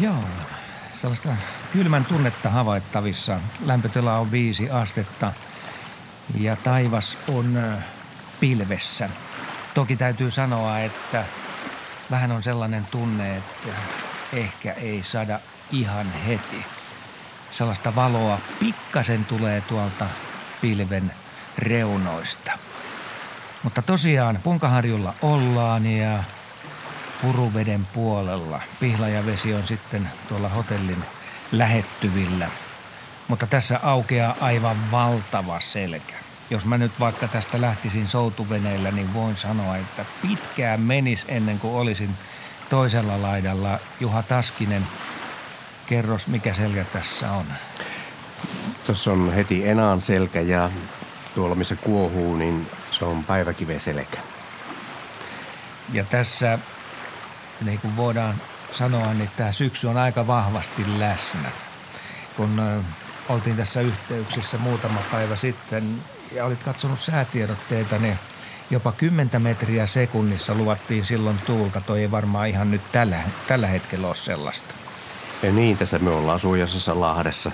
Joo, sellaista kylmän tunnetta havaittavissa. Lämpötila on viisi astetta ja taivas on pilvessä. Toki täytyy sanoa, että vähän on sellainen tunne, että ehkä ei sada ihan heti. Sellaista valoa pikkasen tulee tuolta pilven reunoista. Mutta tosiaan Punkaharjulla ollaan ja Puruveden puolella. Pihlajavesi on sitten tuolla hotellin lähettyvillä. Mutta tässä aukeaa aivan valtava selkä. Jos mä nyt vaikka tästä lähtisin soutuveneellä, niin voin sanoa, että pitkään menis ennen kuin olisin toisella laidalla. Juha Taskinen, kerros mikä selkä tässä on? Tuossa on heti Enaan selkä ja tuolla missä kuohuu, niin se on päiväkiven selkä. Ja tässä, niin kuin voidaan sanoa, niin tämä syksy on aika vahvasti läsnä. Kun oltiin tässä yhteyksissä muutama päivä sitten ja olit katsonut säätiedotteita, niin jopa 10 metriä sekunnissa luvattiin silloin tuulta. Toi ei varmaan ihan nyt tällä, tällä hetkellä ole sellaista. Ja niin, tässä me ollaan suojassa Lahdessa.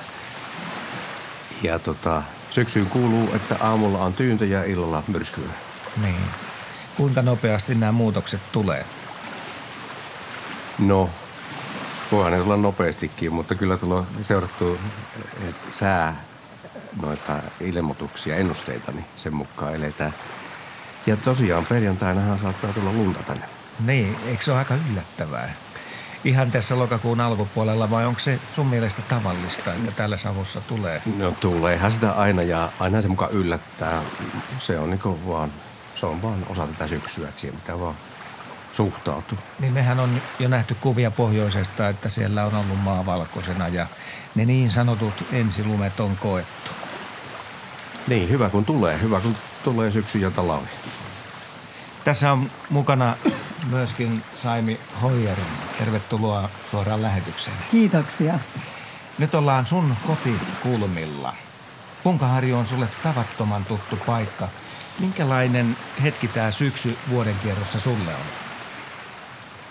Ja tota, syksyyn kuuluu, että aamulla on tyyntä ja illalla myrskyä. Niin. Kuinka nopeasti nämä muutokset tulee? No, voihan ne tulla nopeastikin, mutta kyllä tulla seurattu sää noita ilmoituksia, ennusteita, niin sen mukaan eletään. Ja tosiaan perjantainahan saattaa tulla lunta tänne. Niin, eikö se ole aika yllättävää? Ihan tässä lokakuun alkupuolella vai onko se sun mielestä tavallista, että täällä Savossa tulee? No tuleehan sitä aina ja aina se mukaan yllättää. Se on niin vaan, se on vaan osa tätä syksyä, että siihen pitää vaan suhtautua. Niin mehän on jo nähty kuvia pohjoisesta, että siellä on ollut maa valkoisena ja ne niin sanotut ensilumet on koettu. Niin, hyvä kun tulee. Hyvä kun tulee syksy ja talvi. Tässä on mukana myöskin Saimi Hoijerin. Tervetuloa suoraan lähetykseen. Kiitoksia. Nyt ollaan sun kotikulmilla. Punkaharju on sulle tavattoman tuttu paikka. Minkälainen hetki tämä syksy vuodenkierrossa sulle on?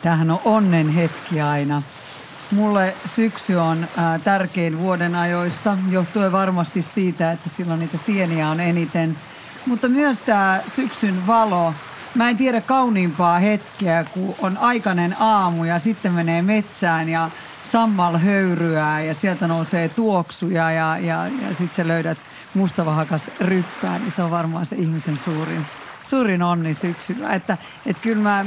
Tämähän on onnen hetki aina. Mulle syksy on tärkein vuoden ajoista, johtuen varmasti siitä, että silloin niitä sieniä on eniten. Mutta myös tämä syksyn valo. Mä en tiedä kauniimpaa hetkeä, kun on aikainen aamu ja sitten menee metsään ja sammal höyryää ja sieltä nousee tuoksuja ja, ja, ja sitten sä löydät mustavahakas ryppää, niin se on varmaan se ihmisen suurin, suurin onni syksyllä. Että, että kyllä mä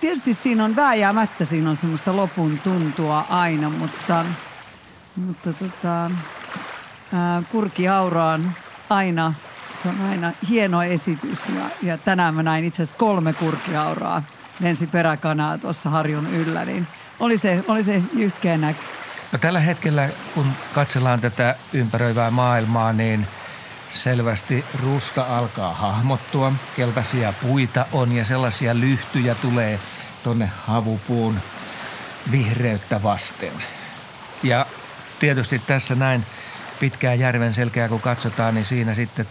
Tietysti siinä on vääjäämättä, siinä on semmoista lopun tuntua aina, mutta, mutta tota, kurkiaura on aina, se on aina hieno esitys ja, ja tänään mä näin itse asiassa kolme kurkiauraa lensi peräkanaa tuossa harjun yllä, niin oli se, oli se jyhkeä näky. No tällä hetkellä, kun katsellaan tätä ympäröivää maailmaa, niin – selvästi ruska alkaa hahmottua. Keltaisia puita on ja sellaisia lyhtyjä tulee tonne havupuun vihreyttä vasten. Ja tietysti tässä näin pitkää järven selkeää kun katsotaan, niin siinä sitten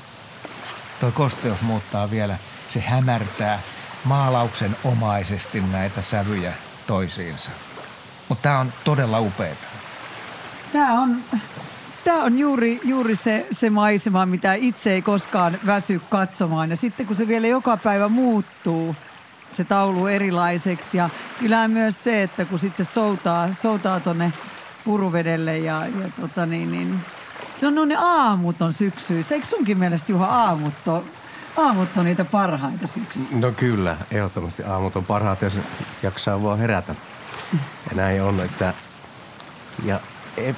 tuo kosteus muuttaa vielä. Se hämärtää maalauksen omaisesti näitä sävyjä toisiinsa. Mutta tämä on todella upeaa. Tämä on tämä on juuri, juuri se, se maisema, mitä itse ei koskaan väsy katsomaan. Ja sitten kun se vielä joka päivä muuttuu, se taulu erilaiseksi. Ja kyllähän myös se, että kun sitten soutaa, soutaa tuonne puruvedelle ja, ja tota niin, niin, se on ne aamut on syksyissä. Eikö sunkin mielestä Juha aamut on, aamut on niitä parhaita syksyssä? No kyllä, ehdottomasti aamut on parhaat, jos jaksaa vaan herätä. Ja näin on, että ja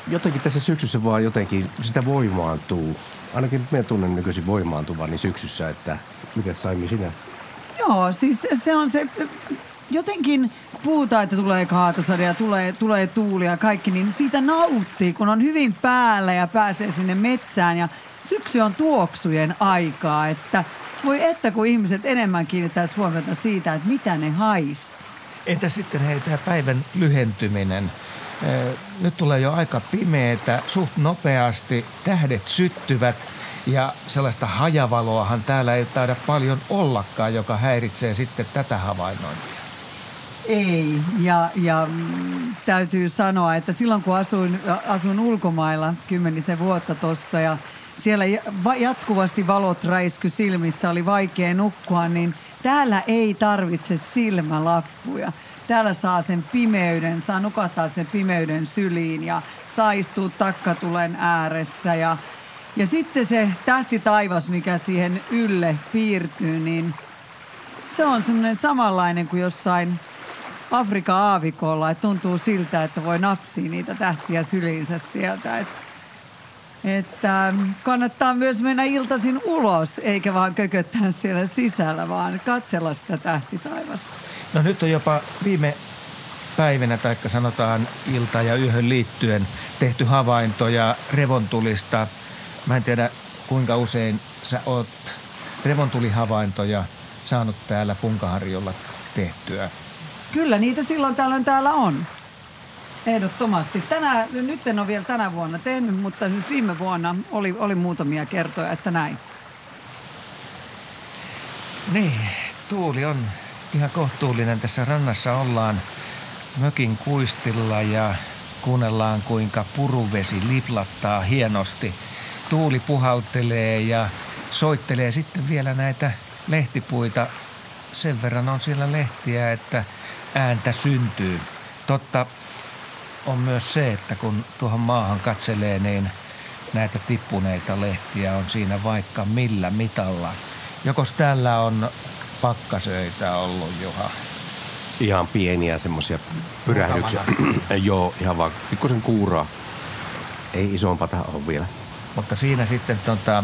jotenkin tässä syksyssä vaan jotenkin sitä voimaantuu. Ainakin me tunnen nykyisin voimaantuvan niin syksyssä, että miten Saimi sinä? Joo, siis se on se, jotenkin puhutaan, että tulee kaatosade ja tulee, tulee tuuli ja kaikki, niin siitä nauttii, kun on hyvin päällä ja pääsee sinne metsään ja syksy on tuoksujen aikaa, että voi että kun ihmiset enemmän kiinnittäisi huomiota siitä, että mitä ne haistaa. Entä sitten hei, tämä päivän lyhentyminen? Nyt tulee jo aika pimeetä, suht nopeasti tähdet syttyvät ja sellaista hajavaloahan täällä ei taida paljon ollakaan, joka häiritsee sitten tätä havainnointia. Ei, ja, ja täytyy sanoa, että silloin kun asuin, asun ulkomailla kymmenisen vuotta tuossa ja siellä jatkuvasti valot räisky silmissä, oli vaikea nukkua, niin täällä ei tarvitse silmälappuja. Täällä saa sen pimeyden, saa nukahtaa sen pimeyden syliin ja saa istua takkatulen ääressä. Ja, ja sitten se tähti taivas, mikä siihen ylle piirtyy, niin se on semmoinen samanlainen kuin jossain Afrikan aavikolla, että tuntuu siltä, että voi napsia niitä tähtiä syliinsä sieltä. Että että kannattaa myös mennä iltaisin ulos, eikä vaan kököttää siellä sisällä, vaan katsella sitä tähtitaivasta. No nyt on jopa viime päivinä, tai sanotaan ilta- ja yöhön liittyen, tehty havaintoja revontulista. Mä en tiedä, kuinka usein sä oot revontulihavaintoja saanut täällä Punkaharjolla tehtyä. Kyllä niitä silloin tällöin täällä on. Ehdottomasti. Tänä, nyt en ole vielä tänä vuonna tehnyt, mutta siis viime vuonna oli, oli muutamia kertoja, että näin. Niin, tuuli on ihan kohtuullinen. Tässä rannassa ollaan mökin kuistilla ja kuunnellaan kuinka puruvesi liplattaa hienosti. Tuuli puhaltelee ja soittelee sitten vielä näitä lehtipuita. Sen verran on siellä lehtiä, että ääntä syntyy. Totta on myös se, että kun tuohon maahan katselee, niin näitä tippuneita lehtiä on siinä vaikka millä mitalla. Jokos täällä on pakkasöitä ollut, Juha? Ihan pieniä semmoisia pyrähdyksiä. Joo, ihan vaan pikkusen kuuraa. Ei isompaa ole vielä. Mutta siinä sitten, tota,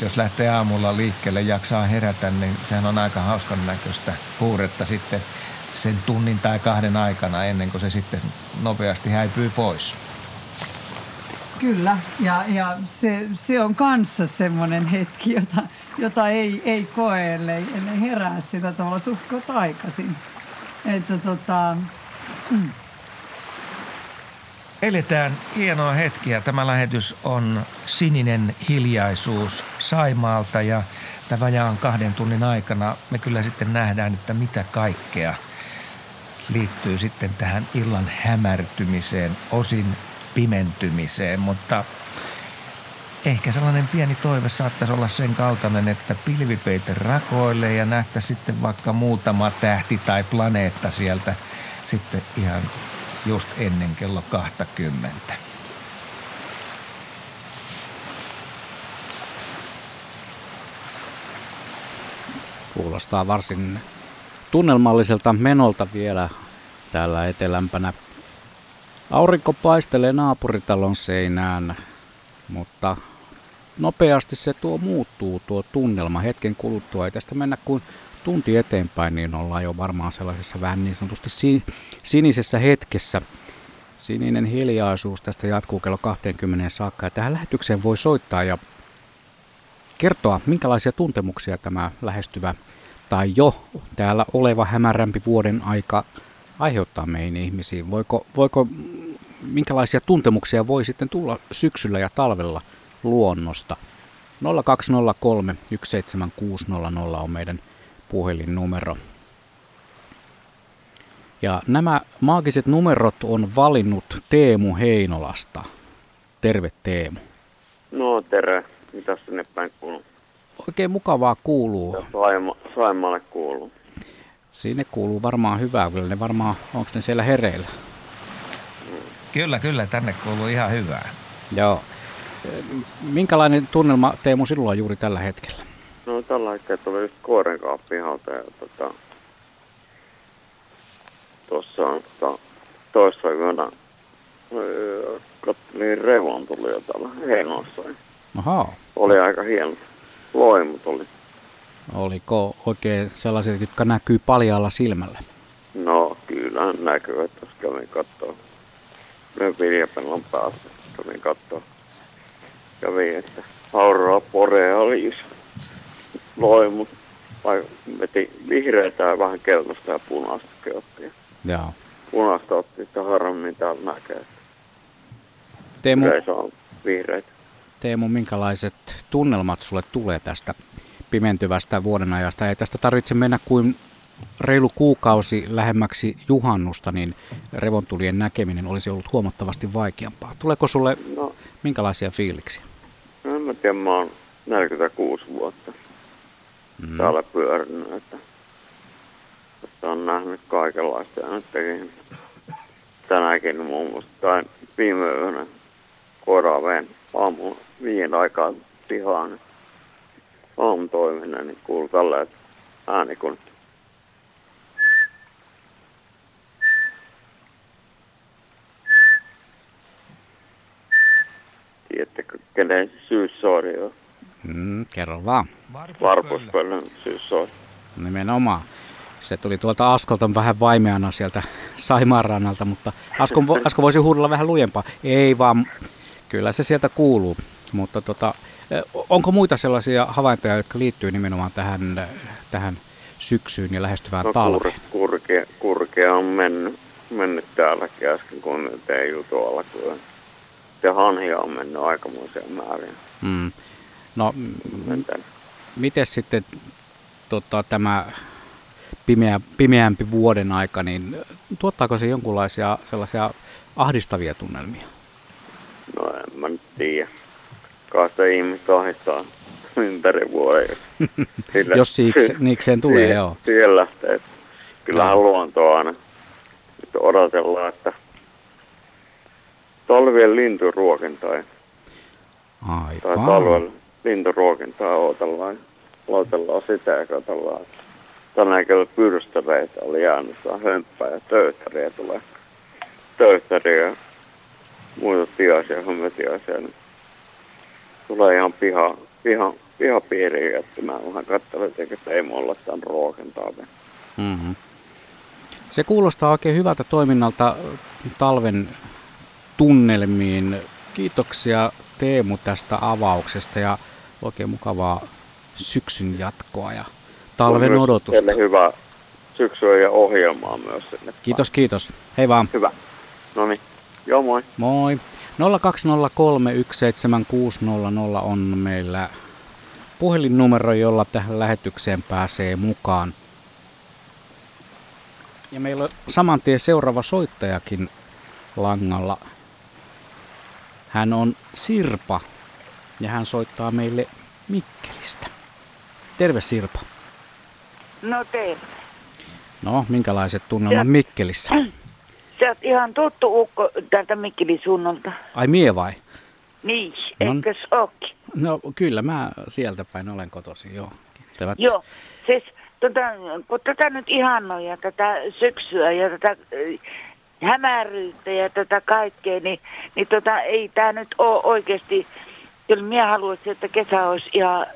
jos lähtee aamulla liikkeelle jaksaa herätä, niin sehän on aika hauskan näköistä kuuretta sitten – sen tunnin tai kahden aikana ennen kuin se sitten nopeasti häipyy pois. Kyllä, ja, ja se, se on kanssa semmoinen hetki, jota, jota ei, ei koe, ellei, ellei herää sillä tavalla suhtkot aikaisin. Että tota, mm. Eletään hienoa hetkiä. Tämä lähetys on Sininen hiljaisuus Saimaalta ja tämän vajaan kahden tunnin aikana me kyllä sitten nähdään, että mitä kaikkea – liittyy sitten tähän illan hämärtymiseen, osin pimentymiseen, mutta ehkä sellainen pieni toive saattaisi olla sen kaltainen, että pilvipeite rakoilee ja nähtä sitten vaikka muutama tähti tai planeetta sieltä sitten ihan just ennen kello 20. Kuulostaa varsin tunnelmalliselta menolta vielä täällä etelämpänä. Aurinko paistelee naapuritalon seinään, mutta nopeasti se tuo muuttuu tuo tunnelma hetken kuluttua. Ei tästä mennä kuin tunti eteenpäin, niin ollaan jo varmaan sellaisessa vähän niin sanotusti sinisessä hetkessä. Sininen hiljaisuus tästä jatkuu kello 20 saakka ja tähän lähetykseen voi soittaa ja kertoa, minkälaisia tuntemuksia tämä lähestyvä tai jo täällä oleva hämärämpi vuoden aika aiheuttaa meihin ihmisiin? Voiko, voiko, minkälaisia tuntemuksia voi sitten tulla syksyllä ja talvella luonnosta? 0203 17600 on meidän puhelinnumero. Ja nämä maagiset numerot on valinnut Teemu Heinolasta. Terve Teemu. No terve. Mitäs sinne päin kuuluu? Oikein mukavaa kuuluu. Saima, Saimaalle kuuluu. Sinne kuuluu varmaan hyvää, kyllä ne varmaan, onko ne siellä hereillä? Kyllä, kyllä, tänne kuuluu ihan hyvää. Joo. Minkälainen tunnelma Teemu sinulla on juuri tällä hetkellä? No tällä hetkellä tuli just koirenkaan pihalta ja tota, tuossa on tota, toissa yönä katselin revon tuli jo täällä Heinossa. Aha. Oli aika hieno loimut oli. Oliko oikein sellaiset, jotka näkyy paljalla silmällä? No kyllä näkyy, että jos kävin katsoa. Ne viljapellon päässä kävin katsoa. Kävin, että auroa borealis loimut. Vai veti vihreätä ja vähän keltaista ja punaista otti. Joo. Punaista otti, että harvemmin täällä näkee. Teemu, on vihreitä. Teemu, minkälaiset tunnelmat sulle tulee tästä pimentyvästä vuodenajasta? Ei tästä tarvitse mennä kuin reilu kuukausi lähemmäksi juhannusta, niin revontulien näkeminen olisi ollut huomattavasti vaikeampaa. Tuleeko sulle No, minkälaisia fiiliksiä? no en mä tiedä, mä oon 46 vuotta Mm. täällä pyörinyt, että, että on nähnyt kaikenlaista ja nyt tekin tänäänkin muun muassa tai viime yönä koiraa vein aamu viiden aikaa pihaan aamutoiminen, niin kuuluu tällä ääni kun Tiedättekö, kenen syyssoori on? Mm, kerro vaan. Varpuspöllön syyssoori. Nimenomaan. Se tuli tuolta Askolta vähän vaimeana sieltä Saimaan rannalta, mutta Asko, vo- Asko voisi huudella vähän lujempaa. Ei vaan, kyllä se sieltä kuuluu. Mutta tota, onko muita sellaisia havaintoja, jotka liittyy nimenomaan tähän, tähän syksyyn ja lähestyvään No kur, talveen? kurkea, kurkea on mennyt, mennyt täälläkin äsken, kun tein jutu alkuun. Se hanhia on mennyt aikamoisia määriä. Mm. No, m- Miten? sitten tota, tämä pimeä, pimeämpi vuoden aika, niin tuottaako se jonkunlaisia sellaisia ahdistavia tunnelmia? No en mä nyt tiedä. Kahta ihmistä ahdistaa ympäri vuoden. Sillä, Jos siikse- niikseen tulee, joo. Siihen lähtee. Kyllähän luonto aina. Nyt odotellaan, että talvien linturuokintaa tai Aivan. talvella linturuokintaa odotellaan. Odotellaan sitä ja katsotaan. että Tänään kello pyrstäreitä oli jäänyt hömppää ja töyttäriä tulee. Töyttäriä ja muita tiaisia, hömmötiaisia. Niin tulee ihan piha, piha, pihapiiriin jättämään. Vähän katselen, että ei mulla tämän ruokintaa. Mm-hmm. Se kuulostaa oikein hyvältä toiminnalta talven tunnelmiin. Kiitoksia Teemu tästä avauksesta ja oikein mukavaa syksyn jatkoa ja talven On odotusta. Teille hyvää syksyä ja ohjelmaa myös sinne. Kiitos, kiitos. Hei vaan. Hyvä. No niin. Joo, moi. Moi. 020317600 on meillä puhelinnumero, jolla tähän lähetykseen pääsee mukaan. Ja meillä on saman tien seuraava soittajakin langalla. Hän on Sirpa ja hän soittaa meille Mikkelistä. Terve Sirpa. No terve. No, minkälaiset tunnelmat Mikkelissä? Sä oot ihan tuttu ukko täältä Mikkelin suunnalta. Ai mie vai? Niin, No. eikös ookin? No kyllä mä sieltä päin olen kotoisin, joo. Kiittävät. Joo, siis tota, kun tätä nyt ihannoja, tätä syksyä ja tätä hämäryyttä ja tätä kaikkea, niin, niin tota, ei tämä nyt ole oikeasti, kyllä minä haluaisin, että kesä olisi ihan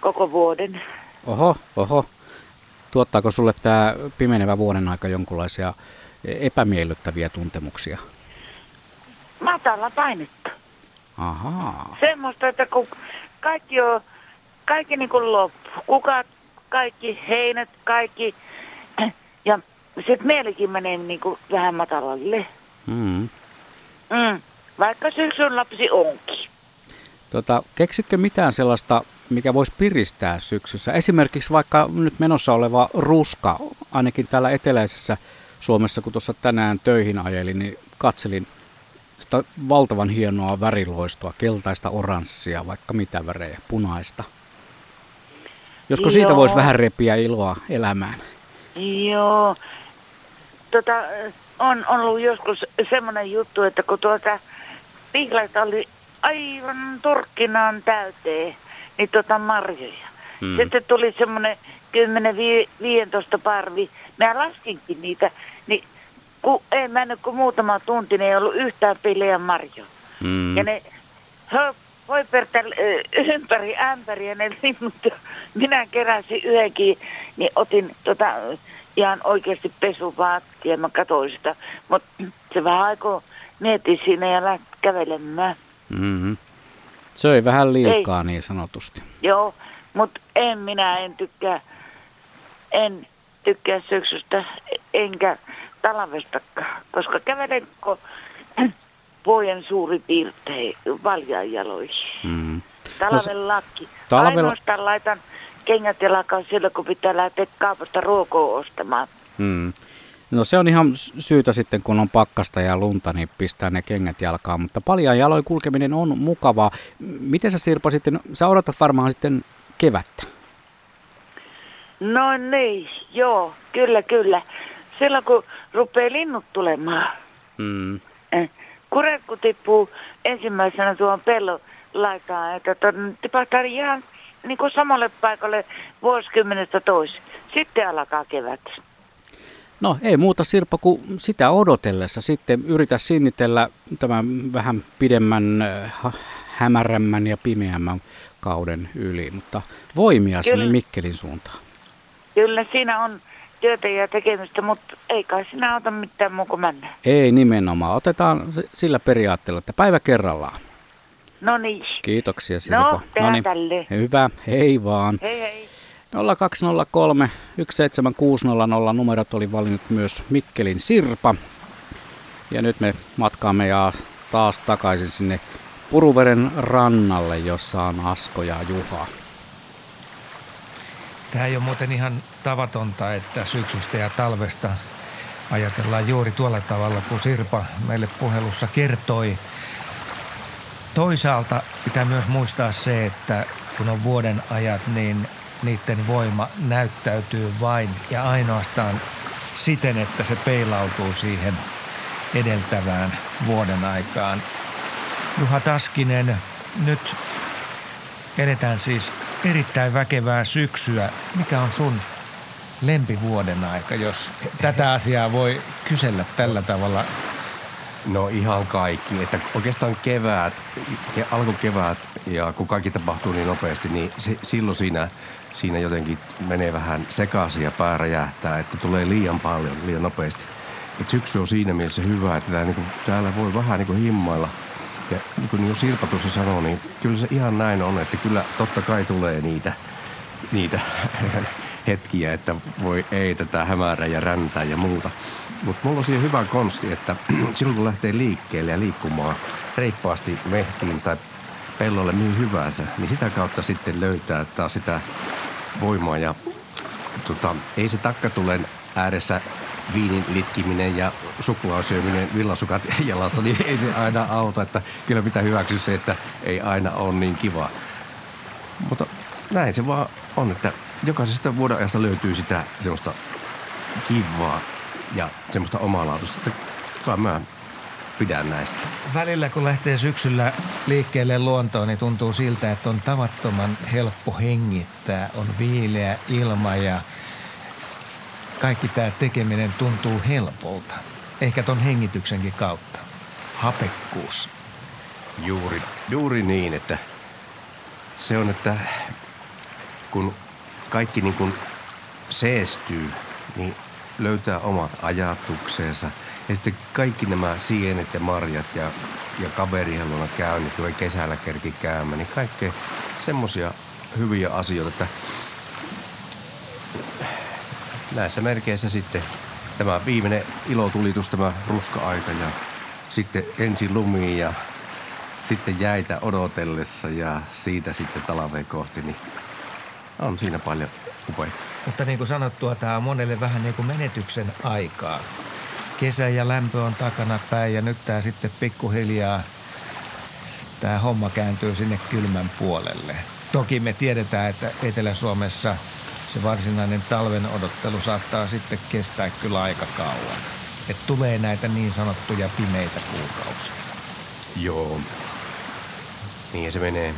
koko vuoden. Oho, oho. Tuottaako sulle tämä pimenevä vuoden aika jonkinlaisia epämiellyttäviä tuntemuksia? Matala painetta. Ahaa. Semmoista, että kun kaikki on, kaikki niin kuin loppu. Kukat, kaikki heinät, kaikki. Sitten mielikin menee niin kuin vähän matalalle. Mm. Mm. Vaikka syksyn lapsi onkin. Tota, keksitkö mitään sellaista, mikä voisi piristää syksyssä? Esimerkiksi vaikka nyt menossa oleva ruska, ainakin täällä eteläisessä Suomessa, kun tuossa tänään töihin ajelin, niin katselin sitä valtavan hienoa väriloistoa, keltaista, oranssia, vaikka mitä värejä, punaista. Josko siitä Joo. voisi vähän repiä iloa elämään? Joo. Tota, on ollut joskus semmoinen juttu, että kun tuota pihlaita oli aivan turkkinaan täyteen, niin tota marjoja. Mm. Sitten tuli semmoinen 10-15 parvi. Mä laskinkin niitä, niin ku, ei mennyt kuin muutama tunti, niin ei ollut yhtään pilejä marjoja. Mm. Ja ne hö, hoipertä ympäri ämpäriä ne linnut. Minä keräsin yhdenkin, niin otin tota, ihan oikeasti pesuvaattia ja mä katsoin sitä. Mutta se vähän aikaa mietin siinä ja lähti kävelemään. Mm-hmm. Söi vähän liikaa niin sanotusti. Joo, mutta en minä en tykkää, en tykkää syksystä enkä talvestakaan, koska kävelen vuoden suuri piirtein valjaan jaloihin. Mm. Talven lakki. talvella- Ainoastaan laitan kengät jalkaan silloin, kun pitää lähteä kaupasta ruokoa ostamaan. Hmm. No se on ihan syytä sitten, kun on pakkasta ja lunta, niin pistää ne kengät jalkaan, mutta paljon jaloin kulkeminen on mukavaa. Miten sä Sirpa sitten, sä odotat varmaan sitten kevättä? No niin, joo, kyllä, kyllä. Silloin kun rupeaa linnut tulemaan. Mm. Kurekku tippuu ensimmäisenä tuon pellon laitaan, että ton, tipahtaa ihan niin kuin samalle paikalle vuosikymmenestä toiseen. Sitten alkaa kevät. No ei muuta Sirpa kuin sitä odotellessa. Sitten yritä sinnitellä tämän vähän pidemmän, hämärämmän ja pimeämmän kauden yli, mutta voimia Kyllä. sinne Mikkelin suuntaan. Kyllä siinä on työtä ja tekemistä, mutta ei kai sinä auta mitään muu kuin mennä. Ei nimenomaan. Otetaan sillä periaatteella, että päivä kerrallaan. No niin. Kiitoksia Sirpa. No, Noniin. tälle. Hyvä, hei vaan. Hei hei. 0203 17600 numerot oli valinnut myös Mikkelin Sirpa. Ja nyt me matkaamme ja taas takaisin sinne Puruveren rannalle, jossa on Asko ja Juha. Tämä ei ole muuten ihan tavatonta, että syksystä ja talvesta ajatellaan juuri tuolla tavalla, kun Sirpa meille puhelussa kertoi. Toisaalta pitää myös muistaa se, että kun on vuoden ajat, niin niiden voima näyttäytyy vain ja ainoastaan siten, että se peilautuu siihen edeltävään vuoden aikaan. Juha Taskinen, nyt edetään siis erittäin väkevää syksyä. Mikä on sun lempivuoden aika, jos tätä asiaa voi kysellä tällä tavalla? No ihan kaikki. Että oikeastaan kevät, alkukevät ja kun kaikki tapahtuu niin nopeasti, niin se, silloin siinä, siinä jotenkin menee vähän sekaisin ja pää räjähtää, että tulee liian paljon, liian nopeasti. Et syksy on siinä mielessä hyvä, että tää, niin täällä voi vähän niin kuin himmailla – ja niin kuin jo Sirpa tuossa sanoi, niin kyllä se ihan näin on, että kyllä totta kai tulee niitä, niitä hetkiä, että voi ei tätä hämärää ja räntää ja muuta. Mutta mulla on siihen hyvä konsti, että silloin kun lähtee liikkeelle ja liikkumaan reippaasti mehtiin tai pellolle mihin hyvänsä, niin sitä kautta sitten löytää taas sitä voimaa ja tota, ei se takkatulen ääressä viinin litkiminen ja suklaasyöminen villasukat jalassa, niin ei se aina auta. Että kyllä pitää hyväksyä se, että ei aina ole niin kiva. Mutta näin se vaan on, että jokaisesta vuoden ajasta löytyy sitä semmoista kivaa ja semmoista omalaatuista, että kai mä pidän näistä. Välillä kun lähtee syksyllä liikkeelle luontoon, niin tuntuu siltä, että on tavattoman helppo hengittää. On viileä ilma ja kaikki tämä tekeminen tuntuu helpolta. Ehkä ton hengityksenkin kautta. Hapekkuus. Juuri, juuri niin, että se on, että kun kaikki niin kuin seestyy, niin löytää omat ajatuksensa. Ja sitten kaikki nämä sienet ja marjat ja, ja kaveriheluna käynnit, kun kesällä kerki käymään, niin kaikkea semmoisia hyviä asioita, että näissä merkeissä sitten tämä viimeinen ilotulitus, tämä ruska-aika ja sitten ensin lumi ja sitten jäitä odotellessa ja siitä sitten talveen kohti, niin on siinä paljon upeita. Mutta niin kuin sanottua, tämä on monelle vähän niin kuin menetyksen aikaa. Kesä ja lämpö on takana päin ja nyt tämä sitten pikkuhiljaa tämä homma kääntyy sinne kylmän puolelle. Toki me tiedetään, että Etelä-Suomessa – se varsinainen talven odottelu saattaa sitten kestää kyllä aika kauan. Että tulee näitä niin sanottuja pimeitä kuukausia. Joo. Niin se menee.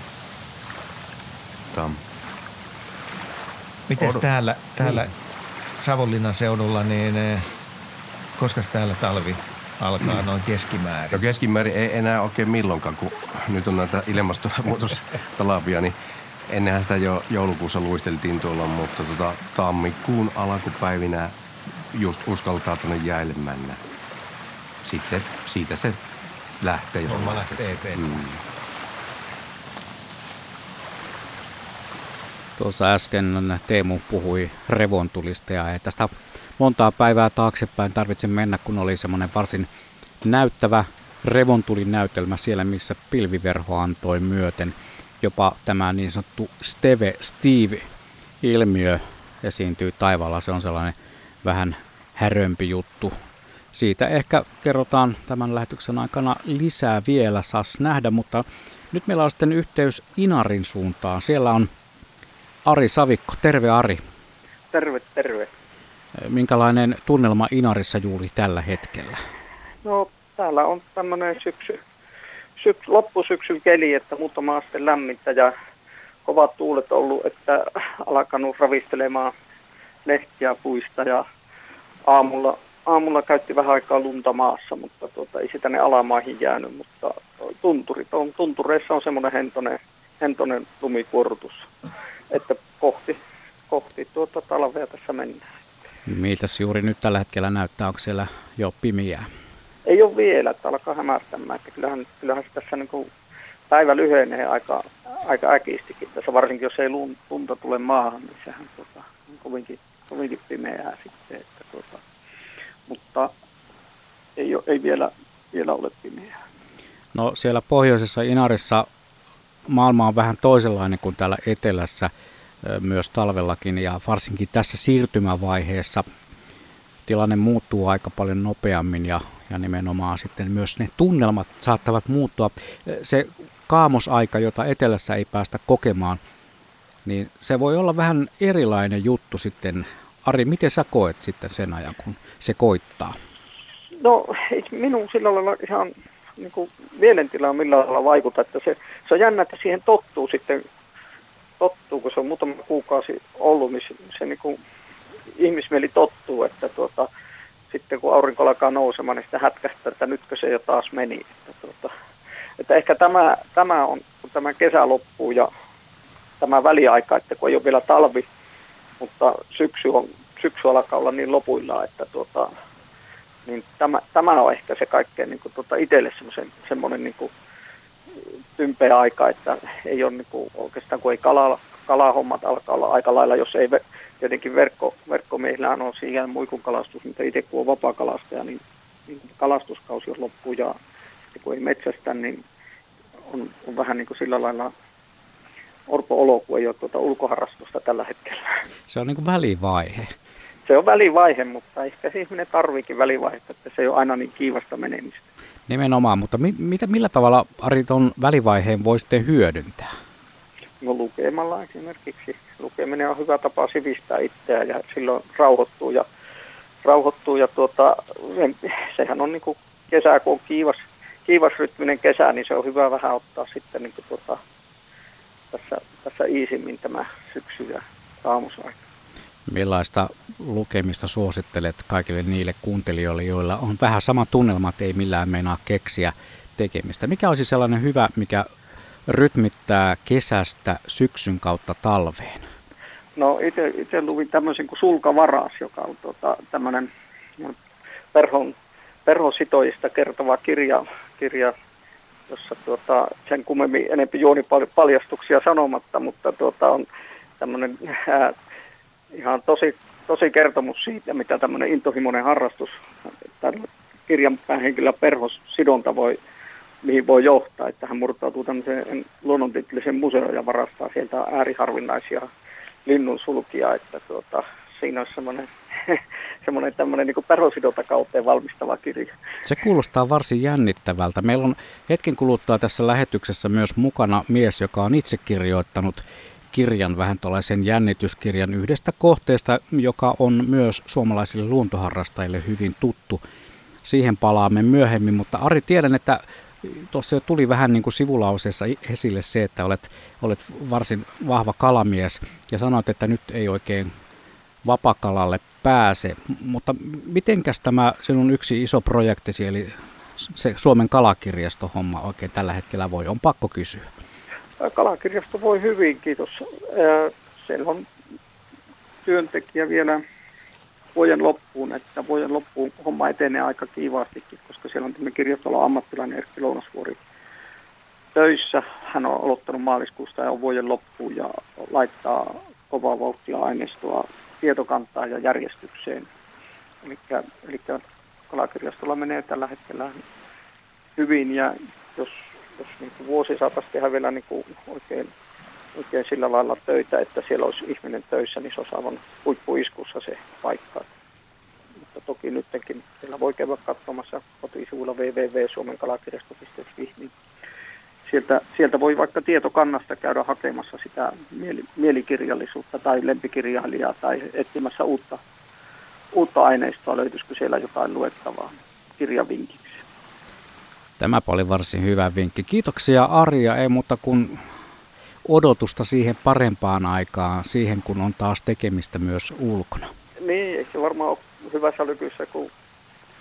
Tam. Miten täällä, täällä niin. Savonlinnan seudulla, niin eh, koska täällä talvi alkaa noin keskimäärin? No keskimäärin ei enää oikein milloinkaan, kun nyt on näitä ilmastonmuutostalavia, niin ennenhän sitä jo joulukuussa luisteltiin tuolla, mutta tota, tammikuun alkupäivinä just uskaltaa tuonne jäille mennä. Sitten siitä se lähtee jo. Homma lähtee eteenpäin. Mm. Tuossa äsken Teemu puhui revontulista ja ei tästä montaa päivää taaksepäin tarvitse mennä, kun oli semmoinen varsin näyttävä revontulin näytelmä siellä, missä pilviverho antoi myöten – jopa tämä niin sanottu Steve Steve ilmiö esiintyy taivaalla. Se on sellainen vähän härömpi juttu. Siitä ehkä kerrotaan tämän lähetyksen aikana lisää vielä, saas nähdä, mutta nyt meillä on sitten yhteys Inarin suuntaan. Siellä on Ari Savikko. Terve Ari. Terve, terve. Minkälainen tunnelma Inarissa juuri tällä hetkellä? No täällä on tämmöinen syksy, syks, loppusyksyn keli, että muutama aste lämmintä ja kovat tuulet ollut, että alkanut ravistelemaan lehtiä puista ja aamulla, aamulla käytti vähän aikaa lunta maassa, mutta tuota, ei sitä ne alamaihin jäänyt, mutta tunturit on, tuntureissa on semmoinen hentonen, hentonen lumikuorrutus, että kohti, kohti tuota talvea tässä mennään. Miltä juuri nyt tällä hetkellä näyttää? Onko siellä jo pimiää? Ei ole vielä, että alkaa hämärtämään. Että kyllähän, kyllähän se tässä niin kuin päivä lyhenee aika, aika äkistikin. Tässä varsinkin, jos ei lunta tule maahan, niin sehän tuota, on kovinkin, kovinkin pimeää sitten. Että tuota, mutta ei, ole, ei vielä, vielä ole pimeää. No siellä pohjoisessa Inarissa maailma on vähän toisenlainen kuin täällä etelässä myös talvellakin ja varsinkin tässä siirtymävaiheessa tilanne muuttuu aika paljon nopeammin ja, ja nimenomaan sitten myös ne tunnelmat saattavat muuttua. Se kaamosaika, jota etelässä ei päästä kokemaan, niin se voi olla vähän erilainen juttu sitten. Ari, miten sä koet sitten sen ajan, kun se koittaa? No, minun sillä lailla ihan niin kuin mielentila millään lailla vaikuta, että se, se on jännä, että siihen tottuu sitten tottuu, kun se on muutama kuukausi ollut, niin se, se niin kuin ihmismieli tottuu, että tuota, sitten kun aurinko alkaa nousemaan, niin sitä hätkähtää, että nytkö se jo taas meni. Että, tuota, että ehkä tämä, tämä on, kun tämä kesä loppuu ja tämä väliaika, että kun ei ole vielä talvi, mutta syksy, on, syksy alkaa olla niin lopuillaan, että tuota, niin tämä, tämä on ehkä se kaikkein niin kuin, tuota, itselle semmoinen niin kuin, tympeä aika, että ei ole niin kuin, oikeastaan, kun ei kala, kalahommat alkaa olla aika lailla, jos ei tietenkin verkko, verkkomiehillä on siihen muikun kalastus, mutta itse kun on vapaa-kalastaja, niin, niin kalastuskausi jos loppuu ja kun ei metsästä, niin on, on vähän niin kuin sillä lailla orpo-olo, kun ei ole tuota ulkoharrastusta tällä hetkellä. Se on niin kuin välivaihe. Se on välivaihe, mutta ehkä ihminen tarviikin välivaihetta, että se ei ole aina niin kiivasta menemistä. Nimenomaan, mutta mi- mitä, millä tavalla Ari tuon välivaiheen voi sitten hyödyntää? No lukemalla esimerkiksi. Lukeminen on hyvä tapa sivistää itseään ja silloin rauhoittuu ja, rauhoittuu ja tuota, sehän on niin kuin kesä, kun on kiivas, kiivasrytminen kesä, niin se on hyvä vähän ottaa sitten niin kuin tuota, tässä, tässä iisimmin tämä syksy ja aamusaika. Millaista lukemista suosittelet kaikille niille kuuntelijoille, joilla on vähän sama tunnelma, että ei millään meinaa keksiä tekemistä? Mikä olisi sellainen hyvä, mikä rytmittää kesästä syksyn kautta talveen? No itse luvin tämmöisen kuin Sulkavaras, joka on tota, tämmöinen perhon, perhositoista kertova kirja, kirja jossa tuota, sen kummemmin enempi juonipaljastuksia sanomatta, mutta tuota, on tämmöinen ää, ihan tosi, tosi kertomus siitä, mitä tämmöinen intohimoinen harrastus tällä kirjan päähenkilöllä perhossidonta voi, mihin voi johtaa, että hän murtautuu tämmöiseen luonnontieteelliseen museoon ja varastaa sieltä ääriharvinaisia linnunsulkia, että tuota, siinä on semmoinen, semmoinen tämmöinen niin perhosidota kauteen valmistava kirja. Se kuulostaa varsin jännittävältä. Meillä on hetken kuluttua tässä lähetyksessä myös mukana mies, joka on itse kirjoittanut kirjan, vähän tuollaisen jännityskirjan yhdestä kohteesta, joka on myös suomalaisille luontoharrastajille hyvin tuttu. Siihen palaamme myöhemmin, mutta Ari, tiedän, että tuossa jo tuli vähän niin kuin sivulauseessa esille se, että olet, olet varsin vahva kalamies ja sanoit, että nyt ei oikein vapakalalle pääse. Mutta mitenkäs tämä sinun yksi iso projektisi, eli se Suomen kalakirjasto-homma oikein tällä hetkellä voi? On pakko kysyä. Kalakirjasto voi hyvin, kiitos. Siellä on työntekijä vielä vuoden loppuun, että vuoden loppuun homma etenee aika kiivaastikin, koska siellä on tämmöinen kirjastolon ammattilainen Erkki Lounasvuori töissä. Hän on aloittanut maaliskuusta ja on vuoden loppuun ja laittaa kovaa vauhtia aineistoa tietokantaa ja järjestykseen. Eli kalakirjastolla menee tällä hetkellä hyvin ja jos, jos niin vuosi saataisiin tehdä vielä niin kuin oikein oikein sillä lailla töitä, että siellä olisi ihminen töissä, niin se olisi aivan huippuiskussa se paikka. Mutta toki nytkin siellä voi käydä katsomassa kotisivuilla www.suomenkalakirjasto.fi, niin sieltä, sieltä voi vaikka tietokannasta käydä hakemassa sitä mieli, mielikirjallisuutta tai lempikirjailijaa tai etsimässä uutta, uutta aineistoa, löytyisikö siellä jotain luettavaa kirjavinkiksi. Tämä oli varsin hyvä vinkki. Kiitoksia Arja, ei muuta kuin odotusta siihen parempaan aikaan, siihen kun on taas tekemistä myös ulkona. Niin, eikö se varmaan ole hyvässä lykyssä, kun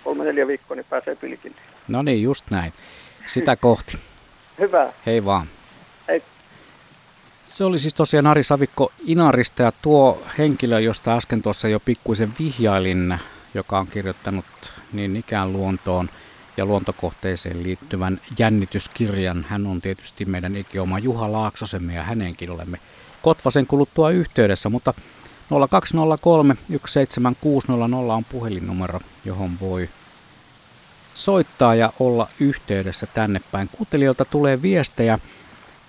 kolme neljä viikkoa niin pääsee pilkille. No niin, just näin. Sitä kohti. Hyvä. Hei vaan. Hei. Se oli siis tosiaan Ari Savikko Inarista ja tuo henkilö, josta äsken tuossa jo pikkuisen vihjailin, joka on kirjoittanut niin ikään luontoon ja luontokohteeseen liittyvän jännityskirjan. Hän on tietysti meidän ikioma Juha Laaksosemme ja hänenkin olemme Kotvasen kuluttua yhteydessä, mutta 0203 17600 on puhelinnumero, johon voi soittaa ja olla yhteydessä tänne päin. Kuuntelijoilta tulee viestejä.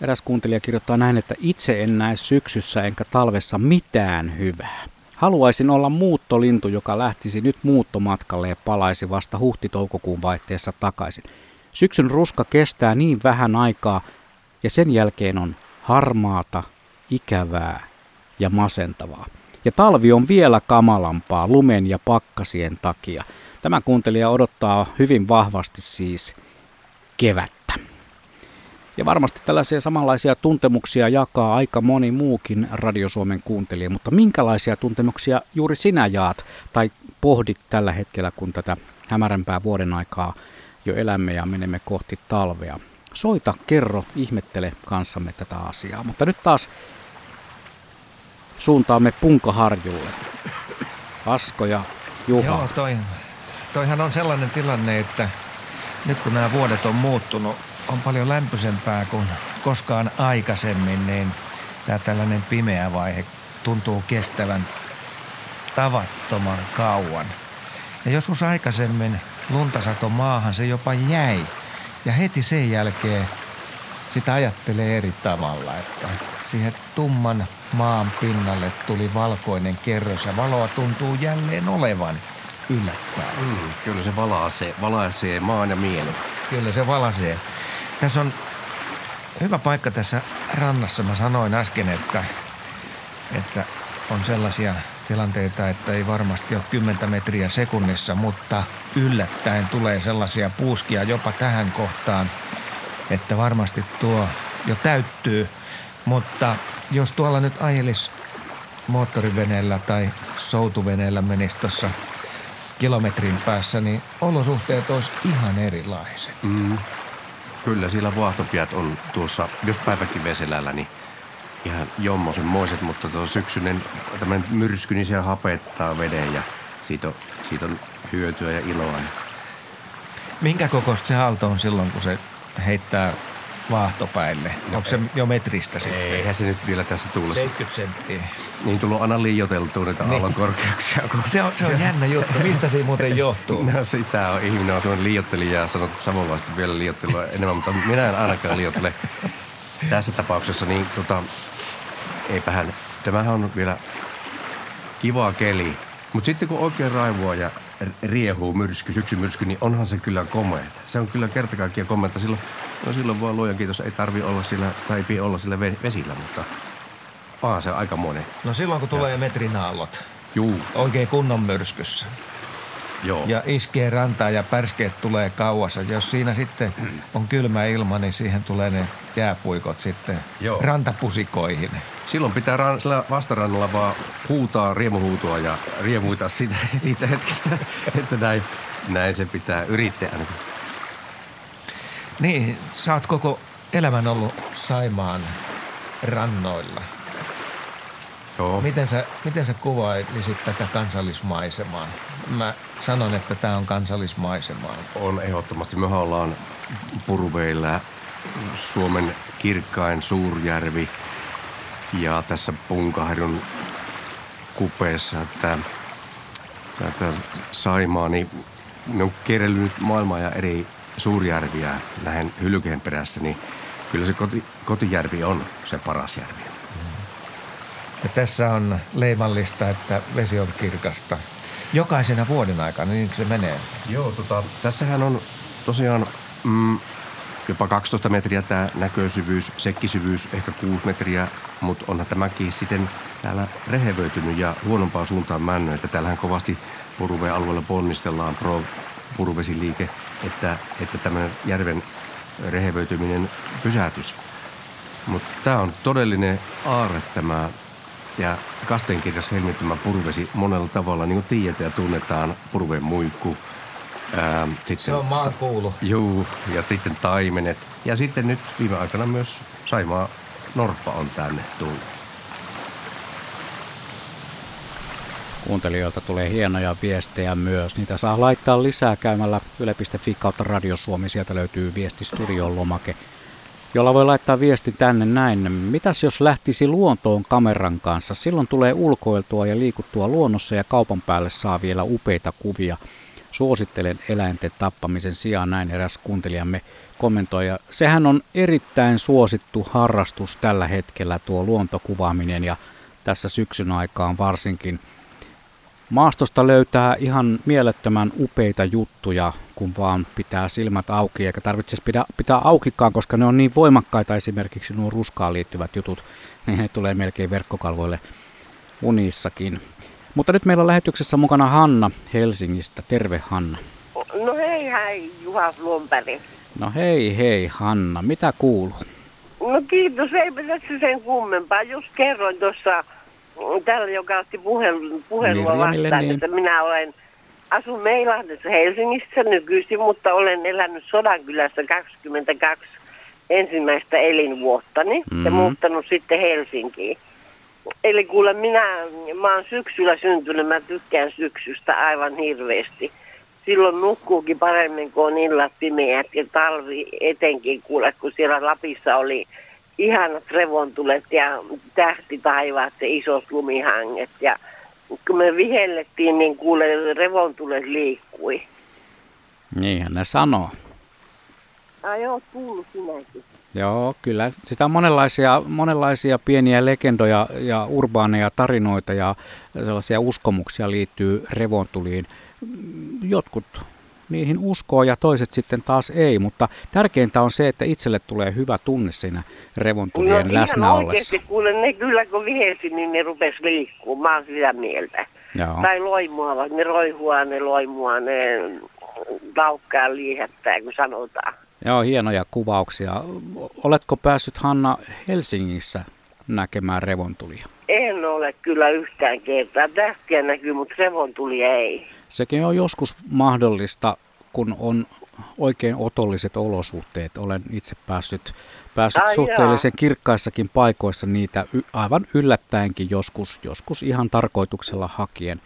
Eräs kuuntelija kirjoittaa näin, että itse en näe syksyssä enkä talvessa mitään hyvää. Haluaisin olla muuttolintu, joka lähtisi nyt muuttomatkalle ja palaisi vasta huhti-toukokuun vaihteessa takaisin. Syksyn ruska kestää niin vähän aikaa ja sen jälkeen on harmaata, ikävää ja masentavaa. Ja talvi on vielä kamalampaa lumen ja pakkasien takia. Tämä kuuntelija odottaa hyvin vahvasti siis kevättä. Ja varmasti tällaisia samanlaisia tuntemuksia jakaa aika moni muukin Radio Suomen kuuntelija, mutta minkälaisia tuntemuksia juuri sinä jaat tai pohdit tällä hetkellä, kun tätä hämärämpää vuoden aikaa jo elämme ja menemme kohti talvea? Soita, kerro, ihmettele kanssamme tätä asiaa. Mutta nyt taas suuntaamme Punkaharjulle. Asko ja Juha. Joo, toi, toihan on sellainen tilanne, että nyt kun nämä vuodet on muuttunut, on paljon lämpöisempää kuin koskaan aikaisemmin, niin tämä tällainen pimeä vaihe tuntuu kestävän tavattoman kauan. Ja joskus aikaisemmin luntasato maahan se jopa jäi. Ja heti sen jälkeen sitä ajattelee eri tavalla, että siihen tumman maan pinnalle tuli valkoinen kerros ja valoa tuntuu jälleen olevan yllättäen. Mm, kyllä se valaisee, valaisee maan ja mielen. Kyllä se valasee. Tässä on hyvä paikka tässä rannassa. Mä sanoin äsken, että, että on sellaisia tilanteita, että ei varmasti ole 10 metriä sekunnissa, mutta yllättäen tulee sellaisia puuskia jopa tähän kohtaan, että varmasti tuo jo täyttyy. Mutta jos tuolla nyt ajelis moottoriveneellä tai soutuveneellä menisi tuossa kilometrin päässä, niin olosuhteet olisi ihan erilaiset. Mm. Kyllä, siellä vaahtopiat on tuossa, jos päiväkin veselällä, niin ihan jommosenmoiset, mutta tuo syksyinen tämmöinen myrsky, niin siellä hapettaa veden ja siitä on, siitä on hyötyä ja iloa. Minkä kokoista se aalto on silloin, kun se heittää vaahtopäille? No Onko se jo metristä sitten? Eihän se nyt vielä tässä tuulessa. 70 senttiä. Niin tullut aina liioteltua näitä niin. aallon korkeuksia. Kun... Se on, se on jännä juttu. Mistä se muuten johtuu? No sitä on. Ihminen on semmoinen liiottelija ja että savolaiset vielä liiottelua enemmän, mutta minä en ainakaan liiottele tässä tapauksessa. Niin tota, eipähän, tämähän on vielä kiva keli. Mutta sitten kun oikein raivua ja riehuu myrsky, syksymyrsky, niin onhan se kyllä komeeta. Se on kyllä kerta kaikkiaan komeeta. Silloin, no silloin vaan luojan kiitos, ei tarvi olla sillä, tai ei olla sillä vesillä, mutta onhan se aika monen. No silloin kun tulee metrinaallot. Juu. Oikein kunnon myrskyssä. Joo. Ja iskee rantaa ja pärskeet tulee kauas. Ja jos siinä sitten on kylmä ilma, niin siihen tulee ne jääpuikot sitten Joo. rantapusikoihin. Silloin pitää ran, sillä vastarannalla vaan huutaa riemuhuutoa ja riemuita siitä, siitä hetkestä, että näin, näin se pitää yrittää. Niin, sä oot koko elämän ollut Saimaan rannoilla. Joo. Miten sä, miten sä kuvailisit tätä kansallismaisemaa? Mä sanon, että tämä on kansallismaisemaa. On ehdottomasti. Me ollaan Puruveillä Suomen kirkkain suurjärvi ja tässä Punkaharjun kupeessa, että tätä Saimaa, niin ne on kerellyt maailmaa ja eri suurjärviä lähden hylkeen perässä, niin kyllä se koti, kotijärvi on se paras järvi. Ja tässä on leimallista, että vesi on kirkasta. Jokaisena vuoden aikana, niin se menee. Joo, tota, tässähän on tosiaan mm, jopa 12 metriä tämä näköisyvyys, sekkisyvyys ehkä 6 metriä, mutta onhan tämäkin sitten täällä rehevöitynyt ja huonompaan suuntaan mennyt, että täällähän kovasti Puruveen alueella ponnistellaan pro puruvesiliike, että, että tämän järven rehevöityminen pysähtys. Mutta tämä on todellinen aarre tämä ja kasteenkirjas helmittämä puruvesi monella tavalla, niin kuin tiedetään ja tunnetaan puruveen muikku. Ää, sitten, Se on maan kuulu. Juu, ja sitten taimenet. Ja sitten nyt viime aikana myös Saimaa Norppa on tänne tullut. Kuuntelijoilta tulee hienoja viestejä myös. Niitä saa laittaa lisää käymällä yle.fi kautta Radio Suomi. Sieltä löytyy viestistudion lomake, jolla voi laittaa viesti tänne näin. Mitäs jos lähtisi luontoon kameran kanssa? Silloin tulee ulkoiltua ja liikuttua luonnossa ja kaupan päälle saa vielä upeita kuvia. Suosittelen eläinten tappamisen sijaan näin eräs kuuntelijamme kommentoi. Ja sehän on erittäin suosittu harrastus tällä hetkellä tuo luontokuvaaminen ja tässä syksyn aikaan varsinkin – Maastosta löytää ihan mielettömän upeita juttuja, kun vaan pitää silmät auki, eikä tarvitse pitää, pitää aukikaan, koska ne on niin voimakkaita esimerkiksi nuo ruskaan liittyvät jutut, niin ne tulee melkein verkkokalvoille unissakin. Mutta nyt meillä on lähetyksessä mukana Hanna Helsingistä. Terve Hanna. No hei hei Juha Luonpäri. No hei hei Hanna, mitä kuuluu? No kiitos, eipä tässä sen kummempaa. Just kerroin tuossa tällä, joka otti puhelu, puhelua Mirjamille, vastaan, niin. että minä olen, asun Meilahdessa Helsingissä nykyisin, mutta olen elänyt Sodankylässä 22 ensimmäistä elinvuottani mm. ja Mhm. muuttanut sitten Helsinkiin. Eli kuule, minä, mä oon syksyllä syntynyt, mä tykkään syksystä aivan hirveästi. Silloin nukkuukin paremmin, kun on illat pimeät ja talvi etenkin kuule, kun siellä Lapissa oli ihanat revontulet ja tähtitaivaat ja isot lumihanget. Ja kun me vihellettiin, niin kuule revontulet liikkui. Niinhän ne sanoo. Ai oot kuullut sinäkin. Joo, kyllä. Sitä on monenlaisia, monenlaisia pieniä legendoja ja urbaaneja tarinoita ja sellaisia uskomuksia liittyy revontuliin. Jotkut niihin uskoo ja toiset sitten taas ei, mutta tärkeintä on se, että itselle tulee hyvä tunne siinä revontulien No läsnä ollessa. oikeasti, kuule ne kyllä kun vihelsi, niin ne rupes liikkumaan. Mä oon sitä mieltä. Joo. Tai loimuavat, ne roihua, ne loimua, ne laukkaa liihättää, kun sanotaan. Joo, hienoja kuvauksia. Oletko päässyt Hanna Helsingissä näkemään revontulia? En ole kyllä yhtään kertaa. Tähtiä näkyy, mutta revontulia ei. Sekin on joskus mahdollista, kun on oikein otolliset olosuhteet. Olen itse päässyt, päässyt Ai suhteellisen kirkkaissakin paikoissa niitä y- aivan yllättäenkin joskus, joskus ihan tarkoituksella hakien.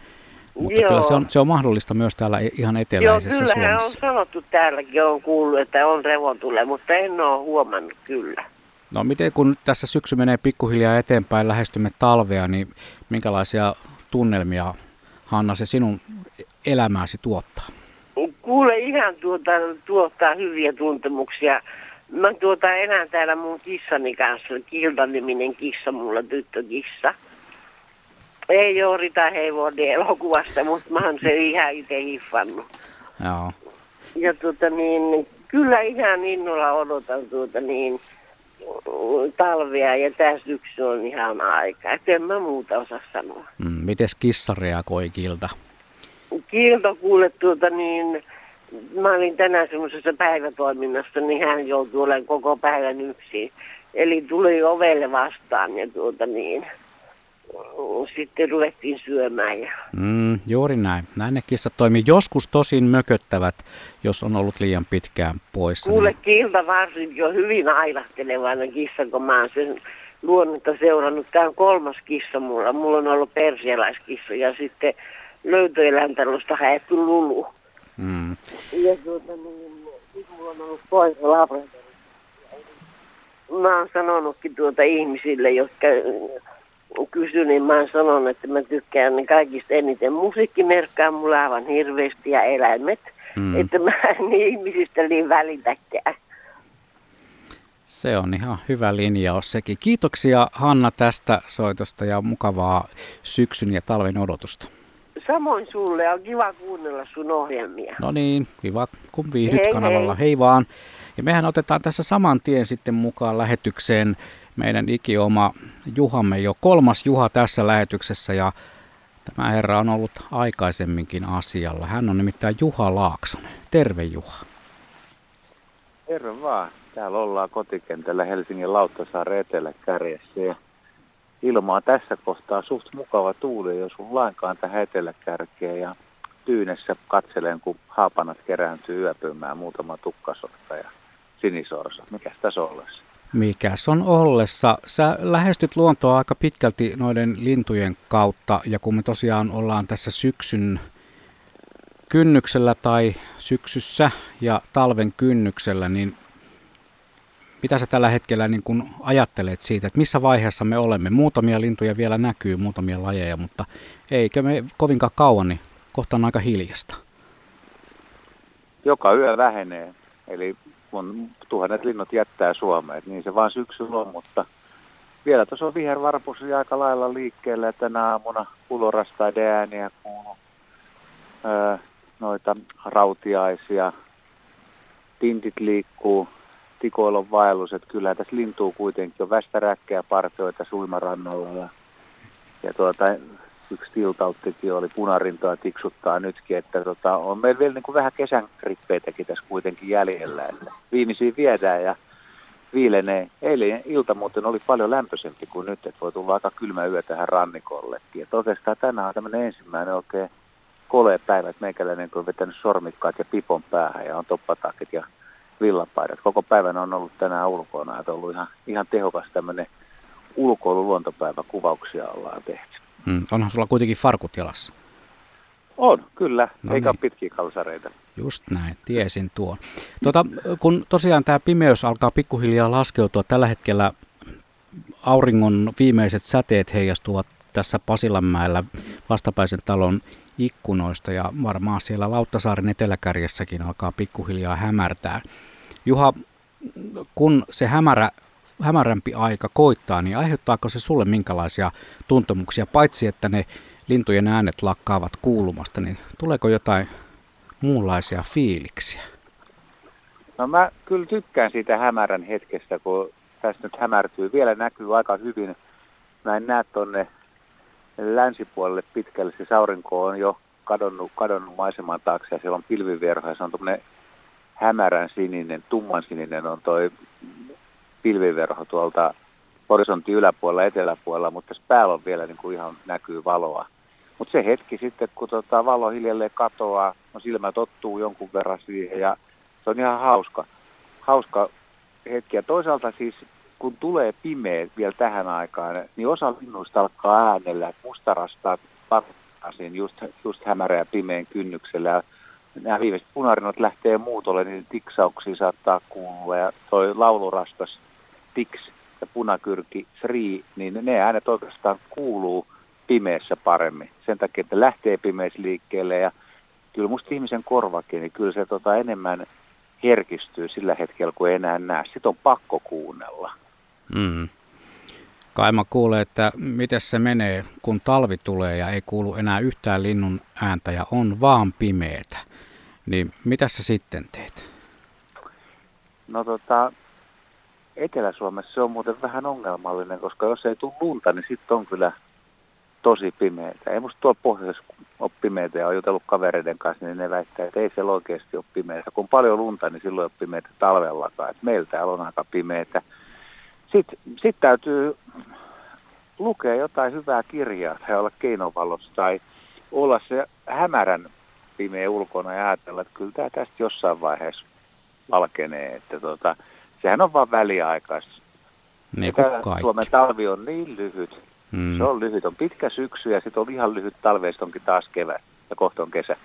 Mutta Joo. kyllä se on, se on mahdollista myös täällä i- ihan Joo, eteläisessä kyllähän on Suomessa. sanottu täälläkin, on kuullut, että on revontule, mutta en ole huomannut kyllä. No miten kun tässä syksy menee pikkuhiljaa eteenpäin, lähestymme talvea, niin minkälaisia tunnelmia Hanna se sinun elämääsi tuottaa? Kuule ihan tuota, tuottaa hyviä tuntemuksia. Mä tuota enää täällä mun kissani kanssa, Kilda-niminen kissa, mulla tyttökissa. Ei ole Rita Heivonen elokuvasta, mutta mä oon se ihan itse hiffannut. Joo. Ja tuota niin, kyllä ihan innolla odotan tuota niin talvea ja tämä syksy on ihan aika. Et en mä muuta osaa sanoa. Mm, mites kissa reagoi Kilda? Kiilto kuule tuota niin, mä olin tänään semmoisessa päivätoiminnassa, niin hän joutui olemaan koko päivän yksin. Eli tuli ovelle vastaan ja tuota niin, sitten ruvettiin syömään. Ja... Mm, juuri näin. Näin ne kissat toimii. Joskus tosin mököttävät, jos on ollut liian pitkään poissa. Kuule Niin, Kilta varsinkin on hyvin ailahtelevainen kissa, kun mä oon sen luonnetta seurannut. Tämä on kolmas kissa mulla. Mulla on ollut persialaiskissa ja sitten löytöeläintalosta haettu lulu. mm, Ja tuota niin, sit mulla on ollut koira labrador. Mä oon sanonutkin tuota ihmisille, jotka kysyn, niin mä oon sanonut, että mä tykkään ne kaikista eniten musiikkimerkkaa mulla aivan hirveästi ja eläimet. Mm. Että mä en ihmisistä niin välitäkään. Se on ihan hyvä linjaus sekin. Kiitoksia Hanna tästä soitosta ja mukavaa syksyn ja talven odotusta. Samoin sulle on kiva kuunnella sun ohjelmia. No niin, kiva kun viihdyt Hei, kanavalla. hei. Hei vaan. Ja mehän otetaan tässä saman tien sitten mukaan lähetykseen meidän ikioma Juhamme jo kolmas Juha tässä lähetyksessä ja tämä herra on ollut aikaisemminkin asialla. Hän on nimittäin Juha Laaksonen. Terve Juha. Terve vaan. Täällä ollaan kotikentällä Helsingin Lauttasaaren eteläkärjessä ja ilma on tässä kohtaa suht mukava tuuli, jos on lainkaan tähän eteläkärkeen ja tyynessä katselen, kun haapanat kerääntyy yöpymään muutama tukkasotta ja sinisorsa. Mikäs tässä ollessa? Mikäs on ollessa? Sä lähestyt luontoa aika pitkälti noiden lintujen kautta ja kun me tosiaan ollaan tässä syksyn kynnyksellä tai syksyssä ja talven kynnyksellä, niin mitä sä tällä hetkellä niin kun ajattelet siitä, että missä vaiheessa me olemme? Muutamia lintuja vielä näkyy, muutamia lajeja, mutta eikö me kovinkaan kauan, niin kohta on aika hiljasta. Joka yö vähenee, eli kun tuhannet linnut jättää Suomeen, niin se vaan syksyllä on, mutta vielä tuossa on vihervarpus ja aika lailla liikkeelle, että tänä aamuna kulorastaiden ääniä kuuluu öö, noita rautiaisia, tintit liikkuu, tikoilla on vaellus, että kyllä tässä lintuu kuitenkin on västäräkkejä partioita suimarannalla ja, ja tuota, yksi tiltauttikin oli punarintoa tiksuttaa nytkin, että tota, on meillä vielä niin kuin vähän kesän rippeitäkin tässä kuitenkin jäljellä, että viimeisiä viedään ja viilenee. Eilen ilta muuten oli paljon lämpöisempi kuin nyt, että voi tulla aika kylmä yö tähän rannikollekin. Ja oikeastaan tänään on tämmöinen ensimmäinen oikein kolea päivä, että meikäläinen kun on vetänyt sormikkaat ja pipon päähän ja on toppatakit ja villapaidat. Koko päivän on ollut tänään ulkona, että on ollut ihan, ihan tehokas tämmöinen ulkoilu luontopäivä kuvauksia ollaan tehty. Hmm. Onhan sulla kuitenkin farkut jalassa. On, kyllä, No eikä niin. pitkiä kalsareita. Just näin, tiesin tuon. Tota, kun tosiaan tämä pimeys alkaa pikkuhiljaa laskeutua, tällä hetkellä auringon viimeiset säteet heijastuvat tässä Pasilanmäellä vastapäisen talon ikkunoista ja varmaan siellä Lauttasaaren eteläkärjessäkin alkaa pikkuhiljaa hämärtää. Juha, kun se hämärä, hämärämpi aika koittaa, niin aiheuttaako se sulle minkälaisia tuntemuksia, paitsi että ne lintujen äänet lakkaavat kuulumasta, niin tuleeko jotain muunlaisia fiiliksiä? No mä kyllä tykkään siitä hämärän hetkestä, kun tässä nyt hämärtyy. Vielä näkyy aika hyvin. Mä en näe tonne länsipuolelle pitkälle. Se aurinko on jo kadonnut, kadonnut maiseman taakse ja siellä on pilviverho ja se on tuommoinen hämärän sininen, tumman sininen on toi pilviverho tuolta horisontin yläpuolella, eteläpuolella, mutta tässä päällä on vielä niin kuin ihan näkyy valoa. Mutta se hetki sitten, kun tota valo hiljalleen katoaa, no silmä tottuu jonkun verran siihen ja se on ihan hauska, hauska hetki. Ja toisaalta siis, kun tulee pimeä vielä tähän aikaan, niin osa linnuista alkaa äänellä, että mustarastaa parhaasiin just, just hämärä ja pimeän kynnyksellä. Nämä viimeiset punarinot lähtee muutolle, niin tiksauksia saattaa kuulua. Ja toi laulurastas tiks ja punakyrki sri, niin ne äänet oikeastaan kuuluu pimeässä paremmin. Sen takia, että lähtee pimeässä liikkeelle ja kyllä musta ihmisen korvakin, niin kyllä se tota enemmän herkistyy sillä hetkellä, kun ei enää näe. Sitten on pakko kuunnella. Mm. Kaima kuulee, että miten se menee, kun talvi tulee ja ei kuulu enää yhtään linnun ääntä ja on vaan pimeetä. Niin mitä sä sitten teet? No tota, Etelä-Suomessa se on muuten vähän ongelmallinen, koska jos ei tule lunta, niin sitten on kyllä tosi pimeitä. Ei musta tuolla pohjoisessa ole pimeitä ja on jutellut kavereiden kanssa, niin ne väittää, että ei siellä oikeasti ole pimeitä. Kun on paljon lunta, niin silloin ei ole pimeitä talvellakaan. Et meillä täällä on aika pimeitä. Sitten sit täytyy lukea jotain hyvää kirjaa tai olla keinovalossa tai olla se hämärän pimeä ulkona ja ajatella, että kyllä tämä tästä jossain vaiheessa valkenee. Että tota, sehän on vaan väliaikaista. Niin. Suomen talvi on niin lyhyt. Mm. Se on lyhyt. On pitkä syksy ja sitten on ihan lyhyt ja sit onkin taas kevät ja kohta on kesä.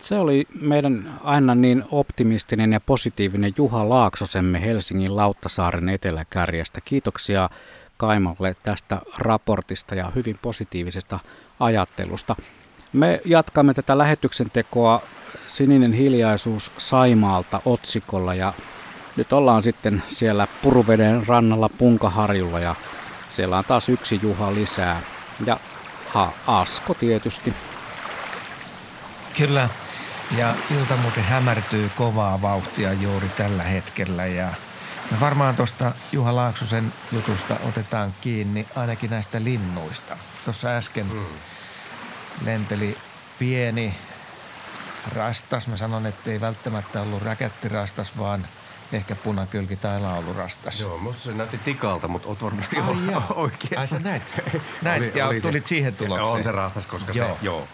Se oli meidän aina niin optimistinen ja positiivinen Juha Laaksosemme Helsingin Lauttasaaren eteläkärjestä. Kiitoksia Kaimalle tästä raportista ja hyvin positiivisesta ajattelusta. Me jatkamme tätä lähetyksen tekoa Sininen hiljaisuus Saimaalta otsikolla ja nyt ollaan sitten siellä Puruveden rannalla Punkaharjulla ja siellä on taas yksi Juha lisää. Ja ha, Asko tietysti. Kyllä. Ja ilta muuten hämärtyy kovaa vauhtia juuri tällä hetkellä ja me varmaan tuosta Juha Laaksosen jutusta otetaan kiinni ainakin näistä linnuista. Tuossa äsken mm. lenteli pieni rastas. Mä sanon, että ei välttämättä ollut räkättirastas, vaan ehkä punakylki tai laulurastas. Joo, musta se näytti tikalta, mutta oot varmasti Ai oikeassa. Ai sä näit, näit Oli- ja oli se- tulit siihen tulokseen. On se rastas, koska Joo. se, joo.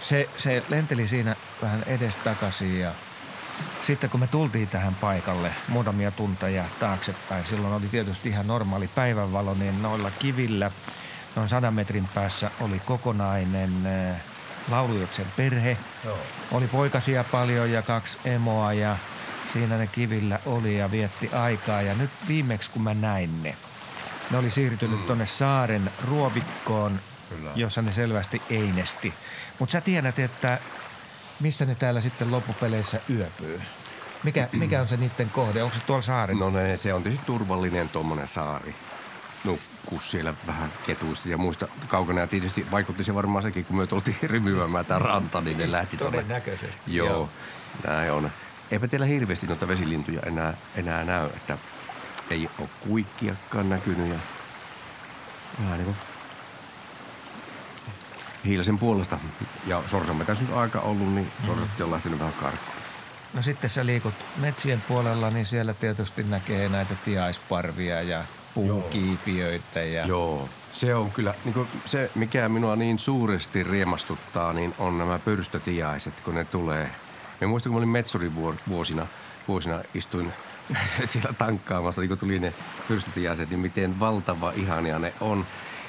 Se, se lenteli siinä vähän edestakaisin ja sitten kun me tultiin tähän paikalle muutamia tunteja taaksepäin, silloin oli tietysti ihan normaali päivänvalo, niin noilla kivillä noin sadan metrin päässä oli kokonainen äh, laulujoksen perhe. Joo. Oli poikasia paljon ja kaksi emoa ja siinä ne kivillä oli ja vietti aikaa. Ja nyt viimeksi kun mä näin ne, ne oli siirtynyt mm. tonne saaren ruovikkoon, Kyllä. jossa ne selvästi einesti. Mutta sä tiedät, että missä ne täällä sitten loppupeleissä yöpyy. Mikä, mikä on se niiden kohde? Onko se tuolla saaren? No ne, se on tietysti turvallinen tuommoinen saari. Nukkuu siellä vähän ketuista ja muista kaukana. Ja tietysti vaikutti se varmaan sekin, kun me tultiin rymyämään tämä ranta, niin ne lähti tuonne. Todennäköisesti. Joo. Joo. näin on. Eipä teillä hirveästi noita vesilintuja enää, enää näy, että ei ole kuikkiakaan näkynyt ja vähän niin kuin hiilisen puolesta. Ja sorsanmetäisyys aika ollut, niin sorsatti on lähtenyt vähän karkuun. No sitten sä liikut metsien puolella, niin siellä tietysti näkee näitä tiaisparvia ja puukiipiöitä. Ja... Joo, se on kyllä, niin kuin se mikä minua niin suuresti riemastuttaa, niin on nämä pyrstötiaiset, kun ne tulee. Me muistan, kun mä olin Metsurin vuosina, vuosina istuin siellä tankkaamassa, niin kun tuli ne pyrstötiaiset, niin miten valtava ihania ne on.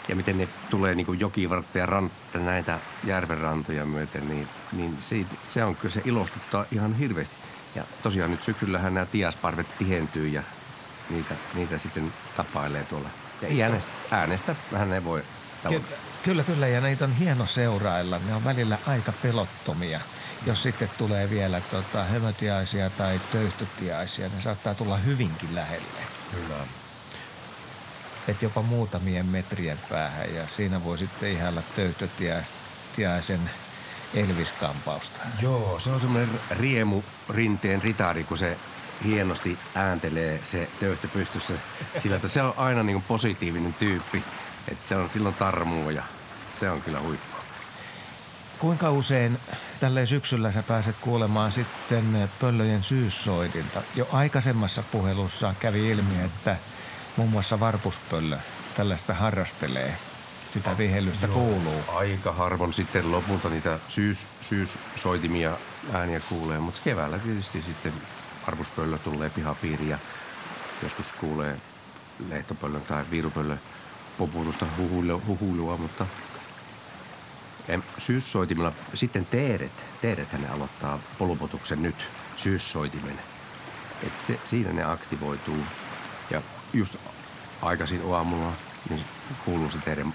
Ja miten ne tulee niin jokivartta ja rantta, näitä järvenrantoja myöten, niin, niin se, se on kyllä, se ilostuttaa ihan hirveästi. Ja tosiaan nyt syksyllähän nämä tiasparvet tihentyy ja niitä, niitä sitten tapailee tuolla. Ja ei äänestä, äänestä vähän ne voi tavoittaa. Ky- kyllä, kyllä, ja niitä on hieno seurailla. Ne on välillä aika pelottomia. Jos sitten tulee vielä tota, hömötiaisia tai töyhtötiaisia, ne saattaa tulla hyvinkin lähelle. Kyllä. Et jopa muutamien metrien päähän, ja siinä voi sitten ihailla töyhtötiaisen Elvis-kampausta. Joo, se on semmoinen riemu rinteen ritari, kun se hienosti ääntelee se töyhtö pystyssä. Sillä että se on aina niin positiivinen tyyppi. Että se on silloin tarmua ja se on kyllä huippu. Kuinka usein tälleen syksyllä sä pääset kuulemaan sitten pöllöjen syyssoidinta? Jo aikaisemmassa puhelussa kävi ilmi, että muun muassa varpuspöllö tällaista harrastelee. Sitä vihellystä kuuluu. Aika harvoin sitten lopulta niitä syys, syyssoitimia ääniä kuulee, mutta keväällä tietysti sitten arvuspöllö tulee pihapiiriin ja joskus kuulee lehtopöllön tai viirupöllön poputusta huhuilua, huhuilua mutta syyssoitimella sitten teeret, teeret ne aloittaa polupotuksen nyt syyssoitimen. Et se, siinä ne aktivoituu just aikaisin aamulla niin kuuluu se teidän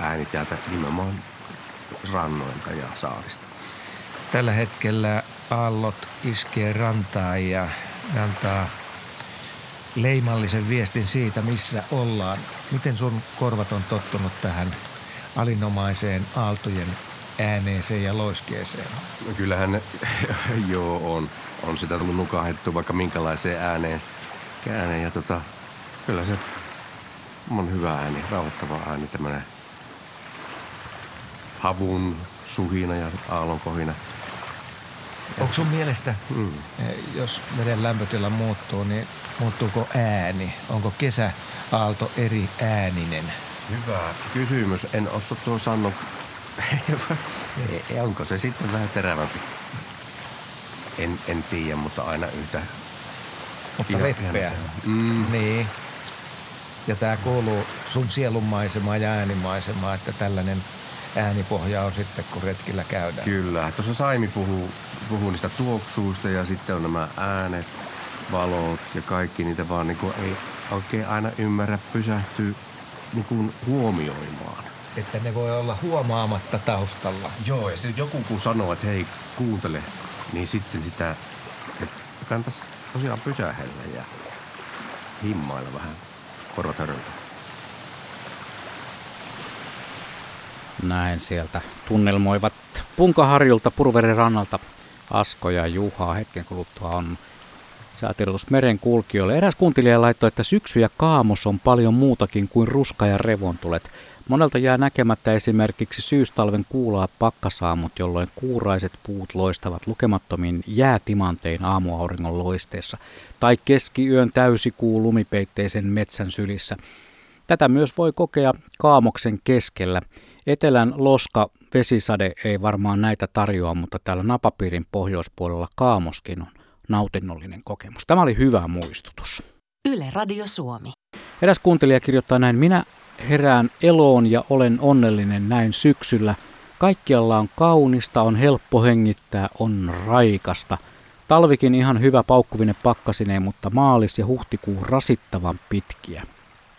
ääni täältä nimenomaan rannoilta ja saarista. Tällä hetkellä aallot iskee rantaan ja antaa leimallisen viestin siitä, missä ollaan. Miten sun korvat on tottunut tähän alinomaiseen aaltojen ääneeseen ja loiskeeseen? No kyllähän ne, joo on, on sitä tullut nukahdettua vaikka minkälaiseen ääneen. ääneen ja tota, kyllä se on hyvä ääni, rauhoittava ääni, tämmönen havun suhina ja aallon kohina. Onko sun mielestä, Mm. eh, jos veden lämpötila muuttuu, niin muuttuuko ääni? Onko kesäaalto eri ääninen? Hyvä kysymys. En osaa tuo sanoa. E- Onko se sitten vähän terävämpi? En, en tiedä, mutta aina yhtä. Mutta leppeä. Mm. Niin. Ja tämä kuuluu sun sielunmaisemaan ja äänimaisemaan, että tällainen äänipohja on sitten, kun retkillä käydään. Kyllä. Tuossa Saimi puhuu, puhuu niistä tuoksuista ja sitten on nämä äänet, valot ja kaikki niitä vaan niin ei oikein aina ymmärrä pysähtyä niin kuin huomioimaan. Että ne voi olla huomaamatta taustalla. Joo, ja sitten joku kun sanoo, että hei, kuuntele, niin sitten sitä, että kannattaisi tosiaan pysähellä ja himmailla vähän korotöröltä. Näin sieltä tunnelmoivat Punkaharjulta Purveren rannalta Asko ja Juha. Hetken kuluttua on säätiedotus meren kulkijoille. Eräs kuuntelija laittoi, että syksy ja kaamos on paljon muutakin kuin ruska ja revontulet. Monelta jää näkemättä esimerkiksi syystalven kuulaa pakkasaamut, jolloin kuuraiset puut loistavat lukemattomin jäätimantein aamuauringon loisteessa, tai keskiyön täysikuu lumipeitteisen metsän sylissä. Tätä myös voi kokea kaamoksen keskellä. Etelän loska vesisade ei varmaan näitä tarjoa, mutta täällä napapiirin pohjoispuolella kaamoskin on nautinnollinen kokemus. Tämä oli hyvä muistutus. Yle Radio Suomi. Eräs kuuntelija kirjoittaa näin, minä herään eloon ja olen onnellinen näin syksyllä. Kaikkialla on kaunista, on helppo hengittää, on raikasta. Talvikin ihan hyvä paukkuvinen pakkasineen, mutta maalis- ja huhtikuu rasittavan pitkiä.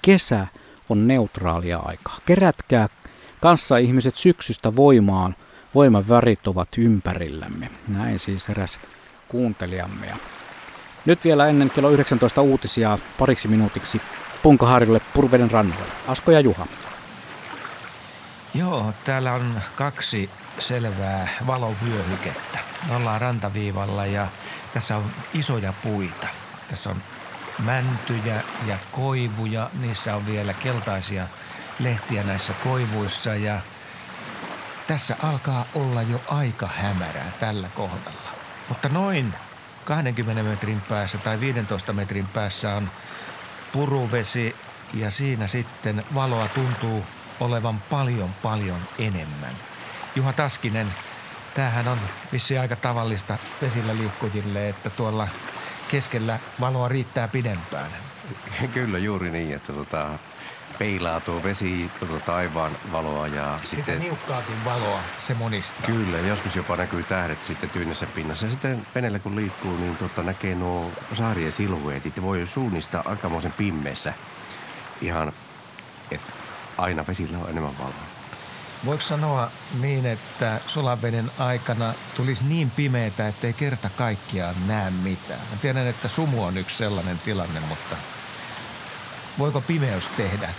Kesä on neutraalia aikaa. Kerätkää kanssa ihmiset syksystä voimaan. Voiman värit ovat ympärillämme. Näin siis eräs kuuntelijamme. nyt vielä ennen kello 19 uutisia pariksi minuutiksi Punkaharjulle Purveden rannalle. Asko ja Juha. Joo, täällä on kaksi selvää valovyöhykettä. Ollaan rantaviivalla ja tässä on isoja puita. Tässä on mäntyjä ja koivuja. Niissä on vielä keltaisia lehtiä näissä koivuissa ja tässä alkaa olla jo aika hämärää tällä kohdalla. Mutta noin 20 metrin päässä tai 15 metrin päässä on puruvesi ja siinä sitten valoa tuntuu olevan paljon paljon enemmän. Juha Taskinen, tämähän on vissi aika tavallista vesillä liikkujille, että tuolla keskellä valoa riittää pidempään. Kyllä juuri niin, että tota, peilaa tuo vesi tuota taivaan valoa ja Sitä sitten... niukkaakin valoa se monistaa. Kyllä, joskus jopa näkyy tähdet sitten tyynessä pinnassa. Ja sitten veneellä kun liikkuu, niin tota, näkee nuo saarien silhueetit ja voi suunnistaa aikamoisen pimmeessä ihan, että aina vesillä on enemmän valoa. Voiko sanoa niin, että sulaveden aikana tulisi niin pimeätä, ettei kerta kaikkiaan näe mitään? Mä tiedän, että sumu on yksi sellainen tilanne, mutta voiko pimeys tehdä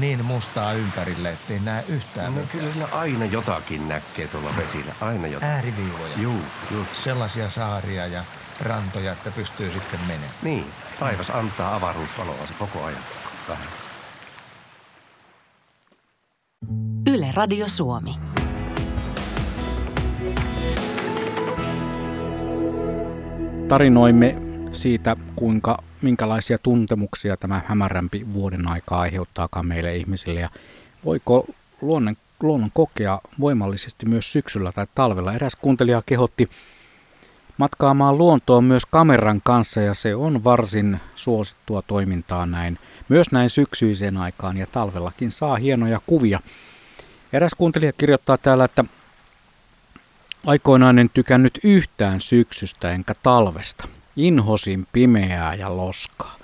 niin mustaa ympärille, ettei näe yhtään No kyllä aina jotakin näkee tuolla vesillä, aina jotakin. Ääriviivoja. Juu, just. Sellaisia saaria ja rantoja, että pystyy sitten menemään. Niin, taivas antaa avaruusvaloa se koko ajan. Vähän. Yle Radio Suomi. Tarinoimme siitä, kuinka minkälaisia tuntemuksia tämä hämärämpi vuoden aika aiheuttaakaan meille ihmisille ja voiko luonnon, luonnon kokea voimallisesti myös syksyllä tai talvella. Eräs kuuntelija kehotti matkaamaan luontoon myös kameran kanssa ja se on varsin suosittua toimintaa näin. Myös näin syksyiseen aikaan ja talvellakin saa hienoja kuvia. Eräs kuuntelija kirjoittaa täällä, että aikoinaan en tykännyt yhtään syksystä enkä talvesta. Inhosin pimeää ja loskaa.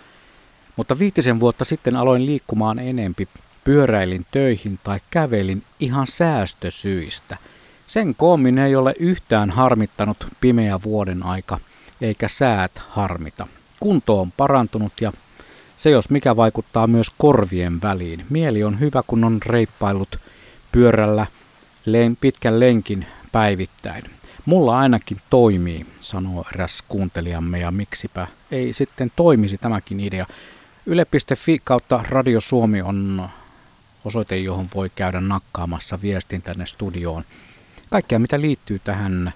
Mutta viitisen vuotta sitten aloin liikkumaan enempi. Pyöräilin töihin tai kävelin ihan säästösyistä. Sen koommin ei ole yhtään harmittanut pimeä vuoden aika, eikä säät harmita. Kunto on parantunut ja se jos mikä vaikuttaa myös korvien väliin. Mieli on hyvä, kun on reippailut pyörällä pitkän lenkin päivittäin. Mulla ainakin toimii, sanoo eräs kuuntelijamme ja miksipä ei sitten toimisi tämäkin idea. Yle.fi kautta Radio Suomi on osoite, johon voi käydä nakkaamassa viestin tänne studioon. Kaikkea mitä liittyy tähän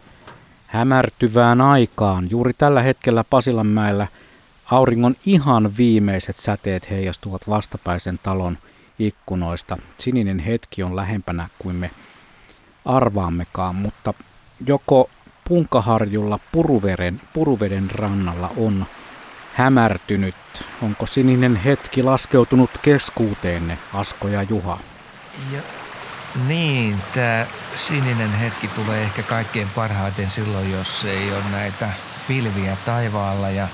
hämärtyvään aikaan. Juuri tällä hetkellä Pasilanmäellä auringon ihan viimeiset säteet heijastuvat vastapäisen talon ikkunoista. Sininen hetki on lähempänä kuin me arvaammekaan, mutta joko Punkaharjulla Puruveren, Puruveden rannalla on hämärtynyt? Onko sininen hetki laskeutunut keskuuteenne, Asko ja Juha? Ja, niin, tämä sininen hetki tulee ehkä kaikkein parhaiten silloin, jos ei ole näitä pilviä taivaalla. Ja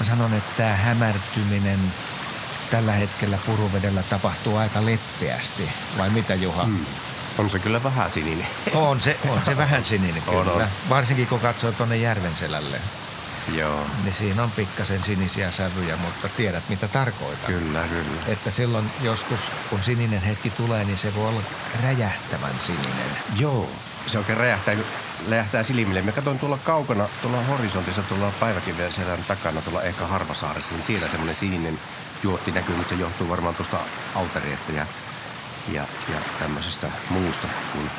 mä sanon, että tämä hämärtyminen tällä hetkellä Puruvedellä tapahtuu aika leppeästi. Vai mitä Juha? Hmm. On se kyllä vähän sininen. On se, on se vähän sininen kyllä. On, on. Varsinkin kun katsoo tuonne Järvenselälle. Joo. Niin siinä on pikkasen sinisiä sävyjä, mutta tiedät mitä tarkoitan. Kyllä, kyllä. Että silloin joskus, kun sininen hetki tulee, niin se voi olla räjähtävän sininen. Joo. Se oikein räjähtää, räjähtää silmille. Mä katsoin tuolla kaukana, tuolla horisontissa, tuolla päiväkiveen selän takana, tuolla ehkä Harvasaaressa, niin siellä semmoinen sininen juotti näkyy, mutta se johtuu varmaan tuosta auteriasta ja, ja, ja tämmöisestä muusta kuin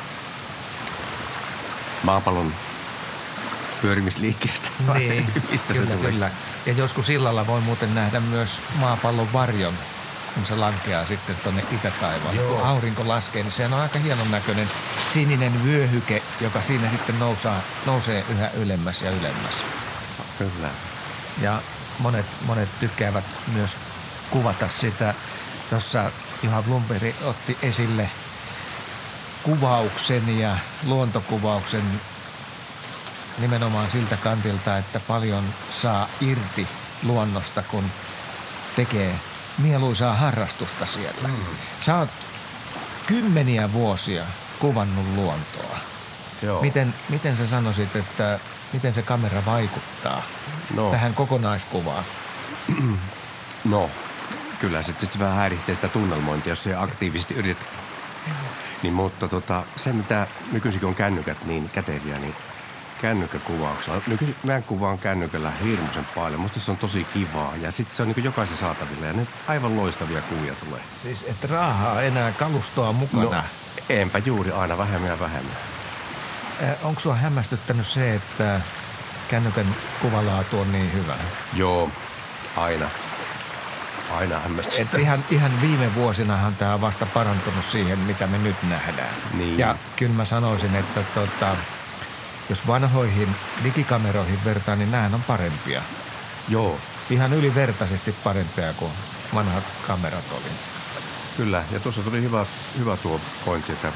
maapallon pyörimisliikkeestä. Niin, Mistä se kyllä, tuli? kyllä. Ja joskus illalla voi muuten nähdä myös maapallon varjon, kun se lankeaa sitten tuonne itätaivaalle. Joo. Kun aurinko laskee, niin sehän on aika hienon näköinen sininen vyöhyke, joka siinä sitten nousaa, nousee yhä ylemmäs ja ylemmäs. Kyllä. Ja monet, monet tykkäävät myös kuvata sitä. Tuossa Juha Blumberg otti esille kuvauksen ja luontokuvauksen nimenomaan siltä kantilta, että paljon saa irti luonnosta, kun tekee mieluisaa harrastusta siellä. Mm. Sä oot kymmeniä vuosia kuvannut luontoa. Joo. Miten, miten sä sanoisit, että miten se kamera vaikuttaa No. tähän kokonaiskuvaan? No, kyllä se tietysti vähän häiritsee sitä tunnelmointia, jos se aktiivisesti yritet. Niin, mutta tota, se, mitä nykyisin on kännykät niin käteviä, niin kännykkäkuvauksella. Nykyisin mä kuvaan kännykällä hirmuisen paljon. Musta se on tosi kivaa ja sitten se on niin jokaisen saatavilla ja nyt aivan loistavia kuvia tulee. Siis et raahaa enää kalustoa mukana. No, enpä juuri aina vähemmän ja vähemmän. Onko sua hämmästyttänyt se, että kännykän kuvalaatu on niin hyvä? Joo, aina. Aina hämmästyttää. Et ihan, ihan viime vuosinahan tämä on vasta parantunut siihen, mitä me nyt nähdään. Niin. Ja kyllä mä sanoisin, että tota, jos vanhoihin digikameroihin vertaa, niin nämä on parempia. Joo, Ihan ylivertaisesti parempia kuin vanhat kamerat oli. Kyllä, ja tuossa tuli hyvä, hyvä tuo pointti, että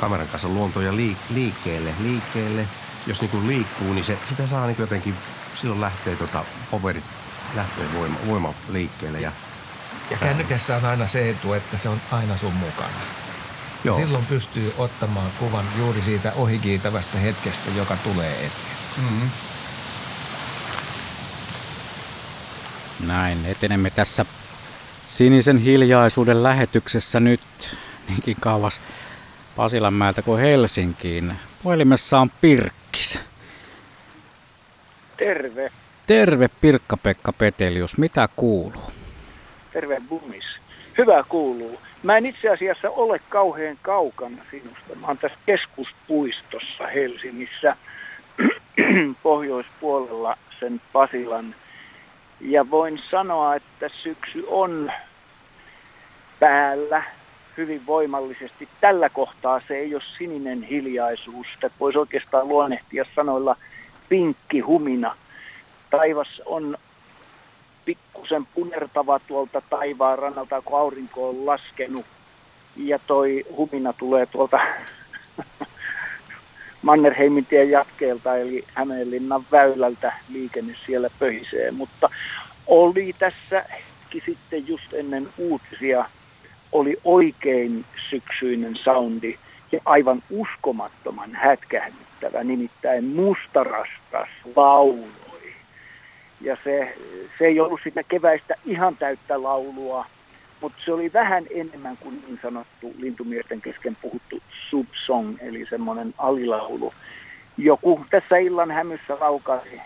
kameran kanssa luonto ja liik- liikkeelle, liikkeelle. Jos niinku liikkuu, niin se, sitä saa niinku jotenkin, silloin lähtee tota, powerit, lähtee voima, voima liikkeelle. Ja, Ja kännykässä on aina se etu, että se on aina sun mukana. Joo. Silloin pystyy ottamaan kuvan juuri siitä ohikiitävästä hetkestä, joka tulee eteen. mm-hmm. Näin, etenemme tässä sinisen hiljaisuuden lähetyksessä nyt niinkin kauas Pasilanmäeltä kuin Helsinkiin. Puhelimessa on Pirkkis. Terve, Terve Pirkka-Pekka Petelius, mitä kuuluu? Terve Bumis. Hyvä kuuluu. Mä en itse asiassa ole kauhean kaukana sinusta. Mä oon tässä keskuspuistossa Helsingissä pohjoispuolella sen Pasilan. Ja voin sanoa, että syksy on päällä hyvin voimallisesti. Tällä kohtaa se ei ole sininen hiljaisuus. Sitä voisi oikeastaan luonnehtia sanoilla pinkki humina. Taivas on pikkusen punertava tuolta taivaan rannalta, kun aurinko on laskenut. Ja toi humina tulee tuolta Mannerheimin tien jatkeelta, eli Hämeenlinnan väylältä liikenne siellä pöhisee. Mutta oli tässä hetki sitten just ennen uutisia, oli oikein syksyinen soundi ja aivan uskomattoman hätkähdyttävä, nimittäin mustarastas lauloi. Ja se, se ei ollut sitä keväistä ihan täyttä laulua, mutta se oli vähän enemmän kuin niin sanottu lintumiesten kesken puhuttu subsong, eli semmoinen alilaulu. Joku tässä illan hämyssä laukaisi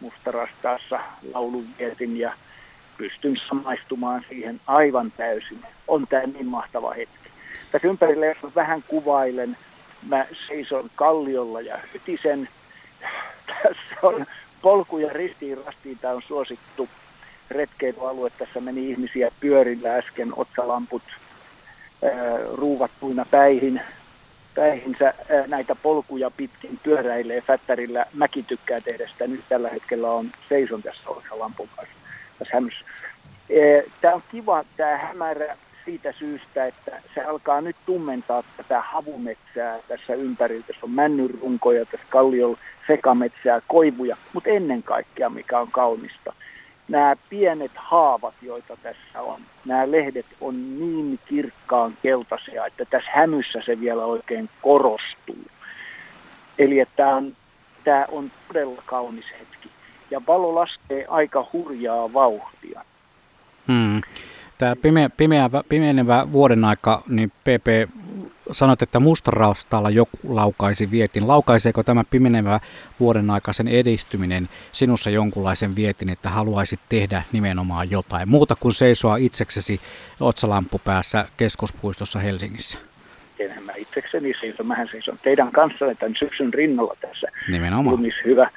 mustarastaassa laulun vietin ja pystyn samaistumaan siihen aivan täysin. On tämä niin mahtava hetki. Tässä ympärillä, jos mä vähän kuvailen, mä seison kalliolla ja hytisen. Tässä on polku ja ristiin rastiin. Tämä on suosittu retkeilyalue. Tässä meni ihmisiä pyörillä äsken, otsalamput ruuvattuina päihin, päihinsä näitä polkuja pitkin pyöräilee Fättärillä. Mäkin tykkään tehdä sitä. Nyt tällä hetkellä on seison tässä otsalampun kanssa. Tämä on kiva, tämä hämärä siitä syystä, että se alkaa nyt tummentaa tätä havumetsää tässä ympäriltä. Se on männynrunkoja, tässä kalliolla sekametsää, koivuja, mutta ennen kaikkea mikä on kaunista. Nämä pienet haavat, joita tässä on, nämä lehdet on niin kirkkaan keltaisia, että tässä hämyssä se vielä oikein korostuu. Eli että tämä on, tämä on todella kaunis hetki. ja valo laskee aika hurjaa vauhtia. Hmm. Tämä pimeä, pimeä, pimenevä vuoden aika, niin PP sanoit, että mustaraustalla joku laukaisi vietin. Laukaiseeko tämä pimenevä vuoden aikaisen edistyminen sinussa jonkunlaisen vietin, että haluaisit tehdä nimenomaan jotain muuta kuin seisoa itseksesi otsalamppu päässä keskuspuistossa Helsingissä? Enhän mä itsekseni seison, mähän seison teidän kanssanne tämän syksyn rinnalla tässä. Nimenomaan. Lumis hyvä.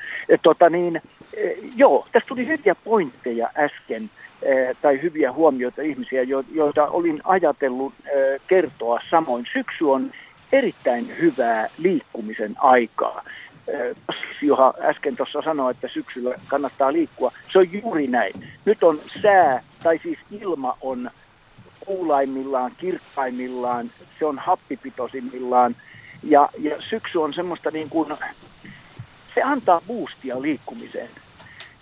Tota niin, e, joo, tässä tuli hyviä pointteja äsken tai hyviä huomioita ihmisiä, joita olin ajatellut e, kertoa samoin. Syksy on erittäin hyvää liikkumisen aikaa. Joha äsken tuossa sanoi, että syksyllä kannattaa liikkua. Se on juuri näin. Nyt on sää, tai siis ilma on kuulaimmillaan, kirkkaimmillaan, se on happipitoisimmillaan. Ja, ja syksy on semmoista niin kuin, se antaa boostia liikkumiseen.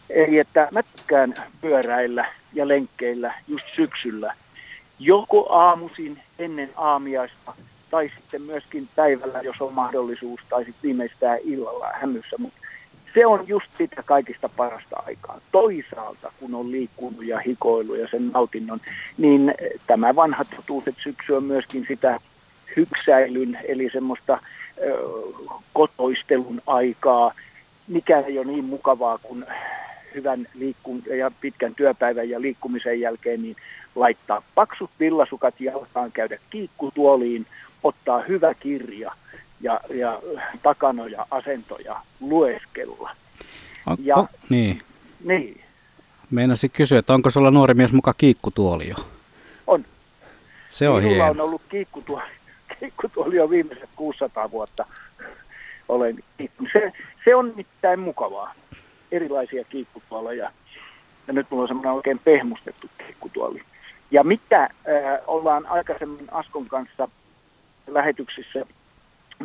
Eli että mä tykkään pyöräillä ja lenkkeillä just syksyllä. Joko aamuisin ennen aamiaista tai sitten myöskin päivällä, jos on mahdollisuus, tai sitten viimeistään illalla hämyssä. Mutta se on just sitä kaikista parasta aikaa. Toisaalta, kun on liikkunut ja hikoillut ja sen nautinnon, niin tämä vanha totuus, että syksy on myöskin sitä hyksäilyn, eli semmoista ö, kotoistelun aikaa, mikä ei ole niin mukavaa kuin hyvän liikkun ja pitkän työpäivän ja liikkumisen jälkeen, niin laittaa paksut villasukat jalkaan, käydä kiikkutuoliin, ottaa hyvä kirja – ja, ja takanoja, asentoja lueskella. On, ja, on, niin. Niin. Meinasin kysyä, että onko sulla nuori mies muka kiikkutuoli jo? On. Se on Minulla on ollut kiikkutuoli, kiikkutuoli jo viimeiset 600 vuotta. Olen, se, se on mitään mukavaa. Erilaisia kiikkutuoleja. Ja nyt mulla on semmoinen oikein pehmustettu kiikkutuoli. Ja mitä äh, ollaan aikaisemmin Askon kanssa lähetyksissä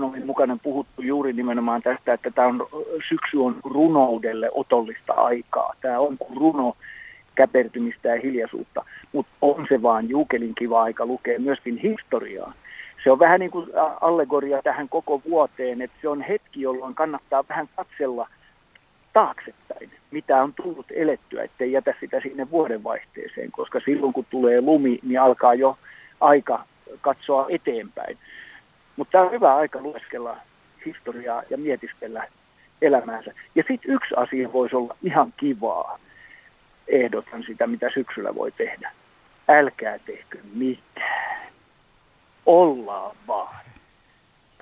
olin mukana puhuttu juuri nimenomaan tästä, että tämä on, syksy on runoudelle otollista aikaa. Tämä on runo käpertymistä ja hiljaisuutta, mutta on se vaan juukelin kiva aika lukea myöskin historiaa. Se on vähän niin kuin allegoria tähän koko vuoteen, että se on hetki, jolloin kannattaa vähän katsella taaksepäin, mitä on tullut elettyä, ettei jätä sitä sinne vuodenvaihteeseen, koska silloin kun tulee lumi, niin alkaa jo aika katsoa eteenpäin. Mutta tämä on hyvä aika lueskella historiaa ja mietiskellä elämäänsä. Ja sitten yksi asia voisi olla ihan kivaa. Ehdotan sitä, mitä syksyllä voi tehdä. Älkää tehkö mitään. Ollaan vaan.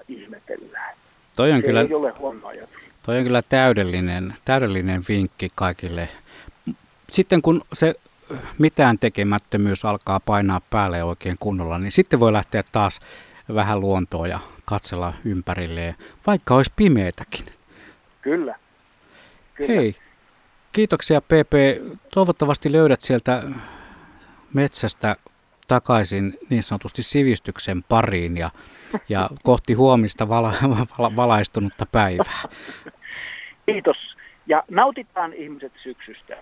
Ihmetellään. Toi on, Se kyllä, ei ole huono ajatus. Toi on kyllä täydellinen, täydellinen vinkki kaikille. Sitten kun se mitään tekemättömyys alkaa painaa päälle oikein kunnolla, niin sitten voi lähteä taas vähän luontoa ja katsella ympärilleen, vaikka olisi pimeätäkin. Kyllä. Kyllä. Hei, kiitoksia PP. Toivottavasti löydät sieltä metsästä takaisin niin sanotusti sivistyksen pariin ja, ja kohti huomista vala, vala, valaistunutta päivää. Kiitos. Ja nautitaan ihmiset syksystä.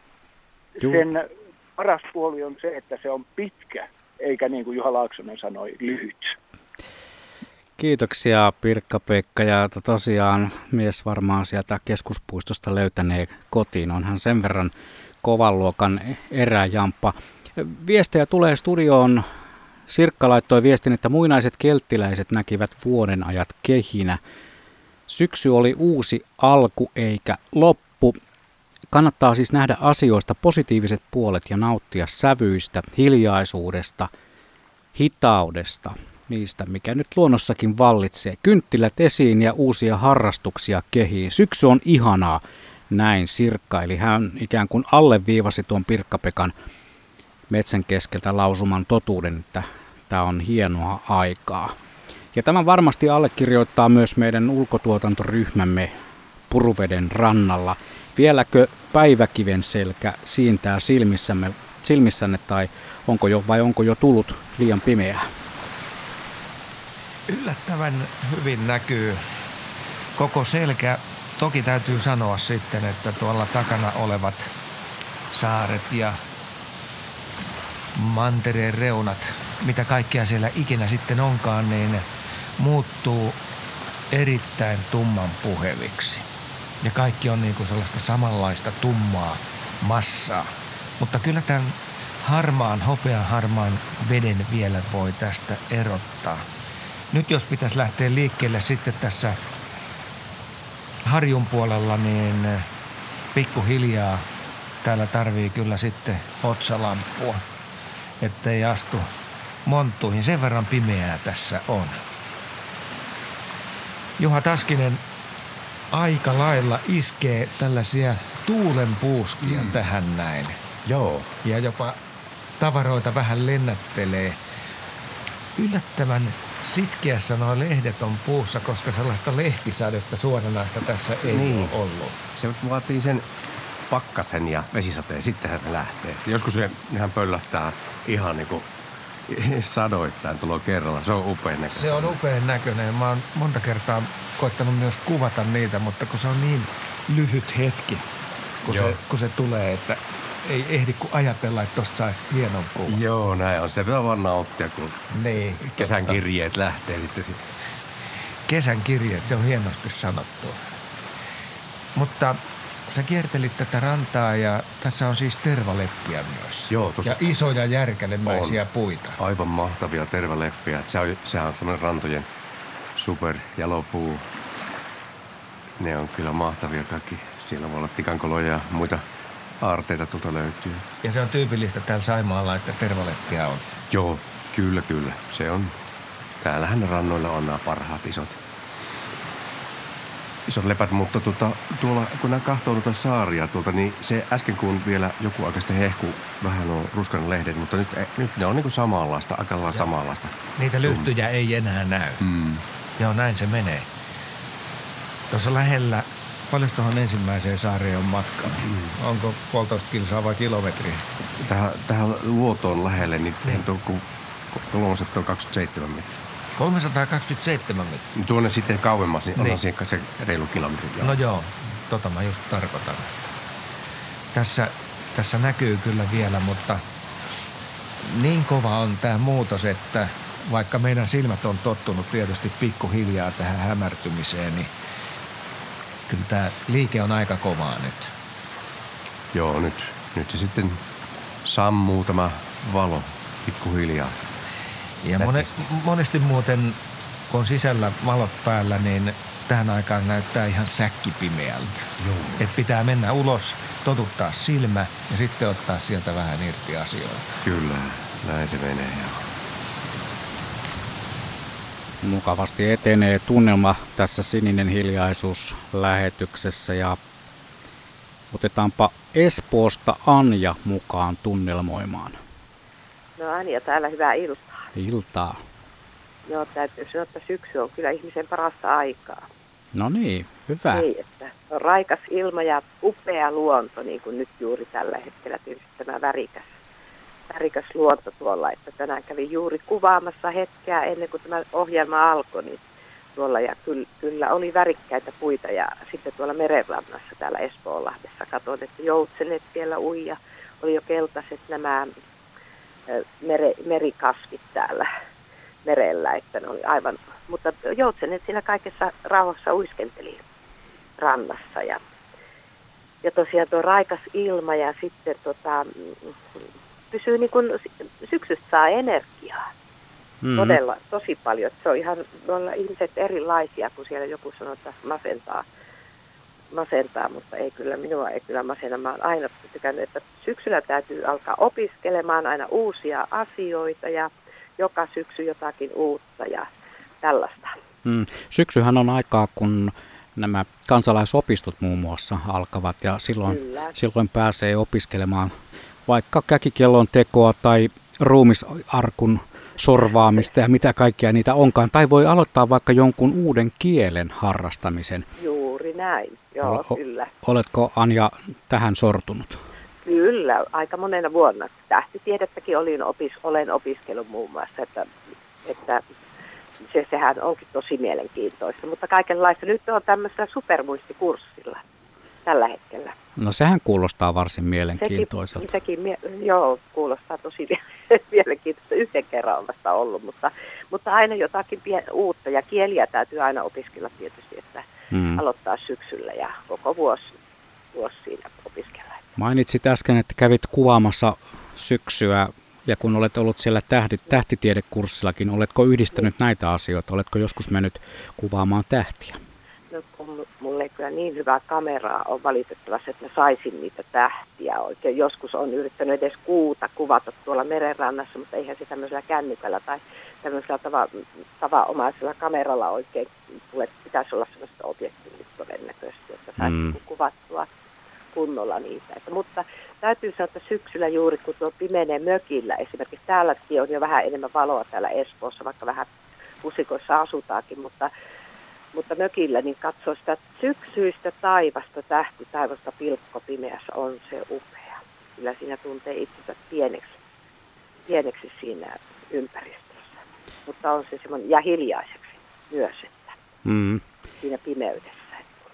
Juu. Sen paras puoli on se, että se on pitkä, eikä niin kuin Juha Laaksonen sanoi, lyhyt. Kiitoksia Pirkka-Pekka ja to- tosiaan mies varmaan sieltä keskuspuistosta löytänee kotiin. Onhan sen verran kovan luokan eräjamppa. Viestejä tulee studioon. Sirkka laittoi viestin, että muinaiset kelttiläiset näkivät vuoden ajat kehinä. Syksy oli uusi alku eikä loppu. Kannattaa siis nähdä asioista positiiviset puolet ja nauttia sävyistä, hiljaisuudesta, hitaudesta, niistä, mikä nyt luonnossakin vallitsee. Kynttilät esiin ja uusia harrastuksia kehiin. Syksy on ihanaa, näin Sirkka. Eli hän ikään kuin alleviivasi tuon Pirkkapekan metsän keskeltä lausuman totuuden, että tämä on hienoa aikaa. Ja tämä varmasti allekirjoittaa myös meidän ulkotuotantoryhmämme Puruveden rannalla. Vieläkö päiväkiven selkä siintää silmissämme, silmissänne tai onko jo, vai onko jo tullut liian pimeää? Yllättävän hyvin näkyy koko selkä. Toki täytyy sanoa sitten, että tuolla takana olevat saaret ja mantereen reunat, mitä kaikkea siellä ikinä sitten onkaan, niin muuttuu erittäin tumman puheviksi. ja kaikki on niin kuin sellaista samanlaista tummaa massaa. Mutta kyllä tämän harmaan, hopean harmaan veden vielä voi tästä erottaa. Nyt jos pitäisi lähteä liikkeelle sitten tässä harjun puolella, niin pikkuhiljaa täällä tarvii kyllä sitten otsalampua, ettei astu monttuihin. Sen verran pimeää tässä on. Juha Taskinen aika lailla iskee tällaisia tuulenpuuskia mm. tähän näin. Joo. Ja jopa tavaroita vähän lennättelee. Yllättävän sitkeässä nuo lehdet on puussa, koska sellaista lehtisadetta suoranaista tässä ei niin. ole ollut. Se vaatii sen pakkasen ja vesisateen, sittenhän ne lähtee. Joskus se, nehän pöllähtää ihan niin kuin sadoittain tulo kerralla. Se on upean näköinen. Se on upean näköinen. Mä oon monta kertaa koittanut myös kuvata niitä, mutta kun se on niin lyhyt hetki, kun, se, kun se tulee, että ei ehdi kuin ajatella, että tosta saisi hienon kuvan. Joo, näin on. Sitä pitää vaan nauttia, kun niin, kesän totta. kirjeet lähtee sitten. Kesän kirjeet, se on hienosti sanottu. Mutta sä kiertelit tätä rantaa ja tässä on siis tervaleppiä myös. Joo, tossa Ja isoja järkälemäisiä on. puita. Aivan mahtavia tervaleppiä. Se on, sehän on semmoinen rantojen superjalopuu. Ne on kyllä mahtavia kaikki. Siellä voi olla tikankoloja ja muita aarteita tuolta löytyy. Ja se on tyypillistä täällä Saimaalla, että tervaleppiä on. Joo, kyllä, kyllä. Se on. Täällähän rannoilla on nämä parhaat isot isot lepät, mutta tuota, tuolla, kun nämä kahtoo tuota saaria tuolta, niin se äsken kun vielä joku aika sitten hehku vähän on ruskan lehdet, mutta nyt, nyt ne on niin samanlaista, aika lailla samanlaista. Niitä lyhtyjä mm. ei enää näy. Mm. Joo, näin se menee. Tuossa lähellä, paljon tuohon ensimmäiseen saareen on matka? Mm. Onko puolitoista kilsaa vai kilometriä? Tähän, tähän luotoon lähelle, niin, niin. tuo, kolmoset on 27 metriä. 327 metriä. Tuonne sitten kauemmas, niin, niin. on se reilu kilometri. No joo, tota mä just tarkoitan. Tässä, tässä näkyy kyllä vielä, mutta niin kova on tämä muutos, että vaikka meidän silmät on tottunut tietysti pikkuhiljaa tähän hämärtymiseen, niin kyllä tämä liike on aika kovaa nyt. Joo, nyt, nyt se sitten sammuu tämä valo pikkuhiljaa. Ja monesti, monesti muuten, kun on sisällä valot päällä, niin tähän aikaan näyttää ihan säkkipimeältä. Joo. Et pitää mennä ulos, totuttaa silmä ja sitten ottaa sieltä vähän irti asioita. Kyllä, näin se menee. Mukavasti etenee tunnelma tässä Sininen hiljaisuus lähetyksessä ja otetaanpa Espoosta Anja mukaan tunnelmoimaan. No Anja täällä, hyvää iltaa. Iltaa. Joo, täytyy sanoa, että syksy on kyllä ihmisen parasta aikaa. No niin, hyvä. Niin, että on raikas ilma ja upea luonto, niin kuin nyt juuri tällä hetkellä tietysti tämä värikäs, värikäs luonto tuolla. Että tänään kävin juuri kuvaamassa hetkeä ennen kuin tämä ohjelma alkoi, niin tuolla ja kyllä, kyllä oli värikkäitä puita ja sitten tuolla merenrannassa täällä Espoonlahdessa katsoin, että joutsenet siellä ui ja oli jo keltaiset nämä mere, merikasvit täällä merellä, että ne oli aivan, mutta joutsenet siinä kaikessa rauhassa uiskenteli rannassa ja, ja tosiaan tuo raikas ilma ja sitten tota, pysyy niin kuin syksystä saa energiaa. Mm-hmm. Todella, tosi paljon. Se on ihan, me ollaan ihmiset erilaisia, kun siellä joku sanoo, että masentaa masentaa, mutta ei kyllä, minua ei kyllä masena. Mä oon aina tykännyt, että syksyllä täytyy alkaa opiskelemaan aina uusia asioita ja joka syksy jotakin uutta ja tällaista. Mm. Syksyhän on aikaa, kun nämä kansalaisopistot muun muassa alkavat ja silloin, silloin pääsee opiskelemaan vaikka käkikellon tekoa tai ruumisarkun sorvaamista ja mitä kaikkia niitä onkaan. Tai voi aloittaa vaikka jonkun uuden kielen harrastamisen. Juuri näin. Joo, o- kyllä. Oletko Anja tähän sortunut? Kyllä, aika monena vuonna. Tähtitiedettäkin olin opis, olen opiskellut muun muassa, että, että se, sehän onkin tosi mielenkiintoista. Mutta kaikenlaista nyt on tämmöisellä supermuistikurssilla tällä hetkellä. No sehän kuulostaa varsin mielenkiintoiselta. Sekin, sekin joo, kuulostaa tosi mielenkiintoista. Yhden kerran on vasta ollut, mutta, mutta aina jotakin uutta ja kieliä täytyy aina opiskella tietysti, että mm. aloittaa syksyllä ja koko vuosi, vuosi siinä opiskella. Mainitsit äsken, että kävit kuvaamassa syksyä ja kun olet ollut siellä tähti, tähtitiedekurssillakin, oletko yhdistänyt näitä asioita? Oletko joskus mennyt kuvaamaan tähtiä? No, kun mulla ei kyllä niin hyvää kameraa on valitettavasti, että mä saisin niitä tähtiä oikein. Joskus on yrittänyt edes kuuta kuvata tuolla merenrannassa, mutta eihän se tämmöisellä kännykällä tai tämmöisellä tava, tavanomaisella kameralla oikein tule. Pitäisi olla sellaista objektiivista todennäköisesti, että saisi mm. kuvattua kunnolla niitä. Että, mutta täytyy sanoa, että syksyllä juuri kun tuo pimenee mökillä, esimerkiksi täälläkin on jo vähän enemmän valoa täällä Espoossa, vaikka vähän pusikoissa asutaankin, mutta, mutta mökillä niin katsoo sitä syksyistä taivasta, tähti taivasta pilkko pimeässä on se upea. Kyllä siinä tuntee itsensä pieneksi, pieneksi siinä ympäristössä. Mutta on se semmoinen, ja hiljaiseksi myös, että mm. siinä pimeydessä. Että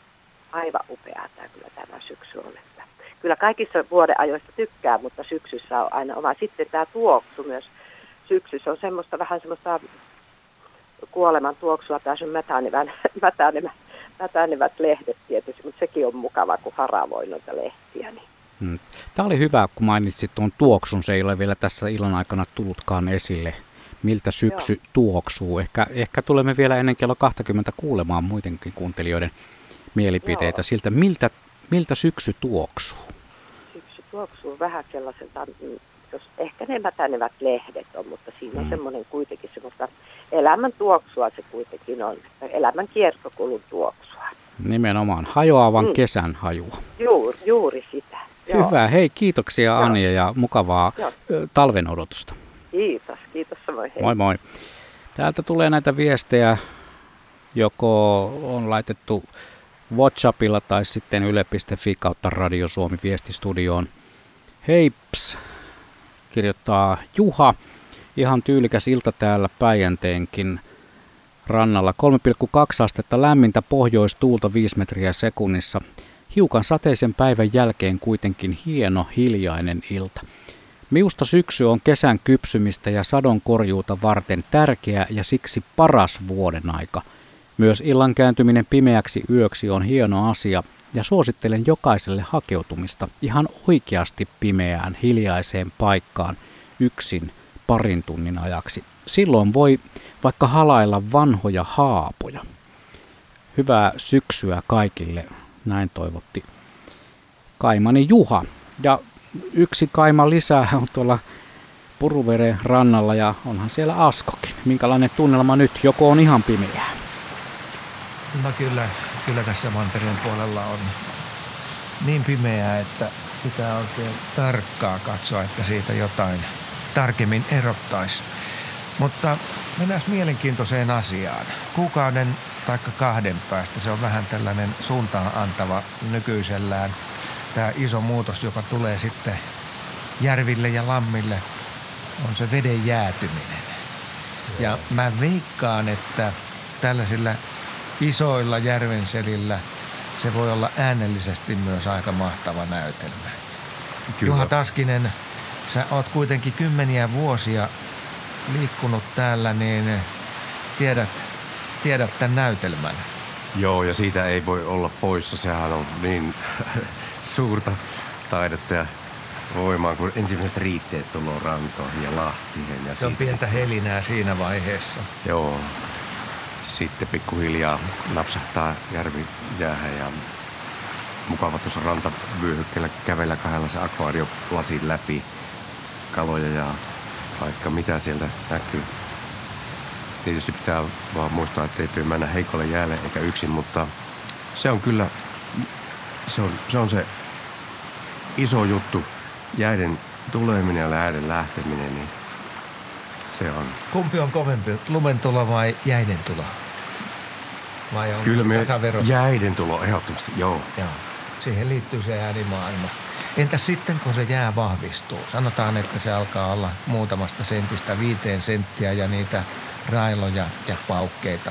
aivan upeaa tämä kyllä tämä syksy on. Että kyllä kaikissa vuodeajoista tykkää, mutta syksyssä on aina oma. Sitten tämä tuoksu myös syksyssä on semmoista vähän semmoista kuoleman tuoksua, pääsyn mätänevän, mätänevät, mätänevät lehdet tietysti, mutta sekin on mukava, kun haravoi noita lehtiä. Niin. Hmm. Tämä oli hyvä, kun mainitsit tuon tuoksun. Se ei ole vielä tässä illan aikana tullutkaan esille. Miltä syksy Joo. tuoksuu? Ehkä, ehkä tulemme vielä ennen kello 20 kuulemaan muidenkin kuuntelijoiden mielipiteitä Joo. siltä, miltä, miltä syksy tuoksuu? Syksy tuoksuu vähän sellaiselta, mm, jos ehkä ne mätänevät lehdet on, mutta siinä on mm. semmoinen kuitenkin semmoista elämän tuoksua se kuitenkin on, elämän kiertokulun tuoksua. Nimenomaan, hajoavan mm. kesän hajua. Juuri, juuri sitä. Hyvä, Joo. hei kiitoksia Joo. Anja ja mukavaa Joo. talven odotusta. Kiitos, kiitos samoin. Hei. Moi moi. Täältä tulee näitä viestejä, joko on laitettu WhatsAppilla tai sitten yle.fi kautta Radio Suomi viestistudioon. Heips, kirjoittaa Juha. Ihan tyylikäs ilta täällä Päijänteenkin rannalla. 3,2 astetta lämmintä pohjoistuulta 5 metriä sekunnissa. Hiukan sateisen päivän jälkeen kuitenkin hieno hiljainen ilta. Miusta syksy on kesän kypsymistä ja sadon korjuuta varten tärkeä ja siksi paras vuoden aika. Myös illan kääntyminen pimeäksi yöksi on hieno asia ja suosittelen jokaiselle hakeutumista ihan oikeasti pimeään hiljaiseen paikkaan yksin parin tunnin ajaksi. Silloin voi vaikka halailla vanhoja haapoja. Hyvää syksyä kaikille, näin toivotti Kaimani Juha. Ja yksi kaima lisää on tuolla Puruveren rannalla ja onhan siellä Askokin. Minkälainen tunnelma nyt? Joko on ihan pimeää? No kyllä, kyllä tässä mantereen puolella on niin pimeää, että pitää oikein tarkkaa katsoa, että siitä jotain tarkemmin erottaisi. Mutta mennään mielenkiintoiseen asiaan. Kuukauden tai kahden päästä se on vähän tällainen suuntaan antava nykyisellään. Tämä iso muutos, joka tulee sitten järville ja lammille, on se veden jäätyminen. Ja mä veikkaan, että tällaisilla isoilla järvenselillä se voi olla äänellisesti myös aika mahtava näytelmä. Kyllä. Juha Taskinen, sä oot kuitenkin kymmeniä vuosia liikkunut täällä, niin tiedät, tiedät tämän näytelmän. Joo, ja siitä ei voi olla poissa. Sehän on niin suurta taidetta ja voimaa, kun ensimmäiset riitteet tulee rantoihin ja Lahtiin. Ja se on pientä helinää siinä vaiheessa. Joo. Sitten pikkuhiljaa napsahtaa järvi jäähän ja mukava tuossa rantavyöhykkeellä kävellä kahdella se akvaariolasin läpi kaloja ja vaikka mitä sieltä näkyy. Tietysti pitää vaan muistaa, että ei mennä heikolle jäälle eikä yksin, mutta se on kyllä, se on se, on se iso juttu, jäiden tuleminen ja jäiden lähteminen, niin se on. Kumpi on kovempi, lumen tulo vai jäiden tulo? Vai on Kyllä me jäiden tulo ehdottomasti, joo. joo. Siihen liittyy se äänimaailma. Entäs sitten, kun se jää vahvistuu? Sanotaan, että se alkaa olla muutamasta sentistä viiteen senttiä ja niitä railoja ja paukkeita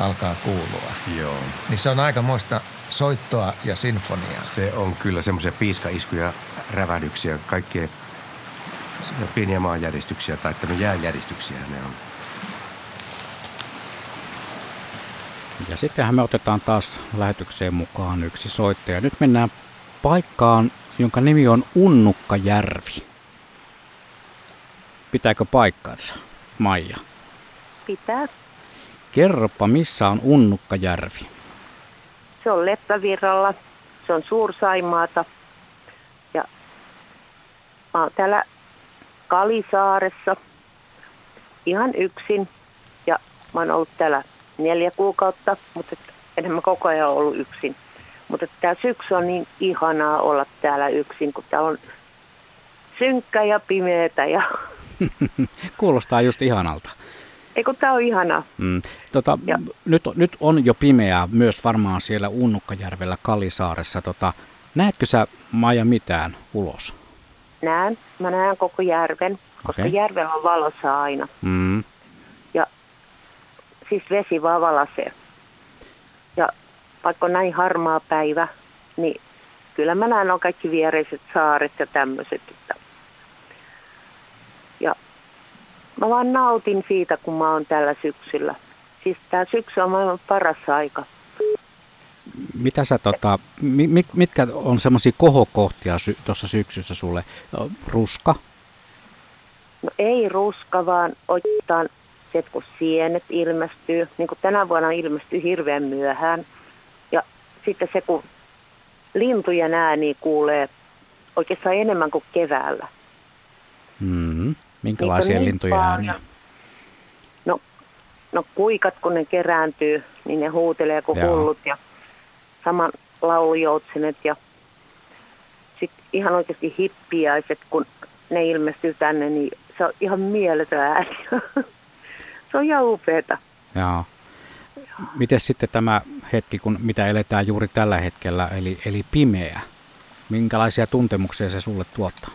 alkaa kuulua. Joo. Niin se on aika muista soittoa ja sinfoniaa. Se on kyllä semmoisia piiskaiskuja, rävähdyksiä, kaikkea pieniä maanjäristyksiä tai jääjäristyksiä ne on. Ja sittenhän me otetaan taas lähetykseen mukaan yksi soittaja. Nyt mennään paikkaan, jonka nimi on Unnukkajärvi. Pitääkö paikkansa, Maija? Pitää. Kerropa, missä on Unnukkajärvi? Se on Leppävirralla, se on Suur-Saimaata. Ja mä oon täällä Kalisaaressa ihan yksin. Ja mä oon ollut täällä neljä kuukautta, mutta enhän mä koko ajan ollut yksin. Mutta tämä syksy on niin ihanaa olla täällä yksin, kun täällä on synkkä ja pimeätä ja Kuulostaa just ihanalta. ei kun tää on ihanaa. Mm. Tota, nyt, nyt on jo pimeää myös varmaan siellä Unnukkajärvellä Kalisaaressa. Tota, näetkö sä, Maija, mitään ulos? Näen, mä näen koko järven, koska Okei. järvellä on valossa aina. Mm. Ja siis vesi vaan valasee. Ja vaikka on näin harmaa päivä, niin kyllä mä näen on kaikki viereiset saaret ja tämmöiset. Että. Ja mä vaan nautin siitä, kun mä oon tällä syksyllä. Siis tää syksy on maailman paras aika. Mitä sä, tota, mi, mi- mitkä on semmoisia kohokohtia sy- tuossa syksyssä sulle? Ö, Ruska? No ei ruska, vaan oikeastaan se, että kun sienet ilmestyy, niin kuin tänä vuonna ilmestyy hirveän myöhään. Ja sitten se, kun lintujen ääni kuulee oikeastaan enemmän kuin keväällä. Mm. Minkälaisia niin lintuja ääniä? No, no kuikat, kun ne kerääntyy, niin ne huutelee kuin hullut ja saman laulujoutsenet ja sitten ihan oikeasti hippiäiset, kun ne ilmestyy tänne, niin se on ihan mieletön ääni. se on ihan upeeta. Joo. Miten sitten tämä hetki, kun mitä eletään juuri tällä hetkellä, eli, eli pimeä? Minkälaisia tuntemuksia se sulle tuottaa?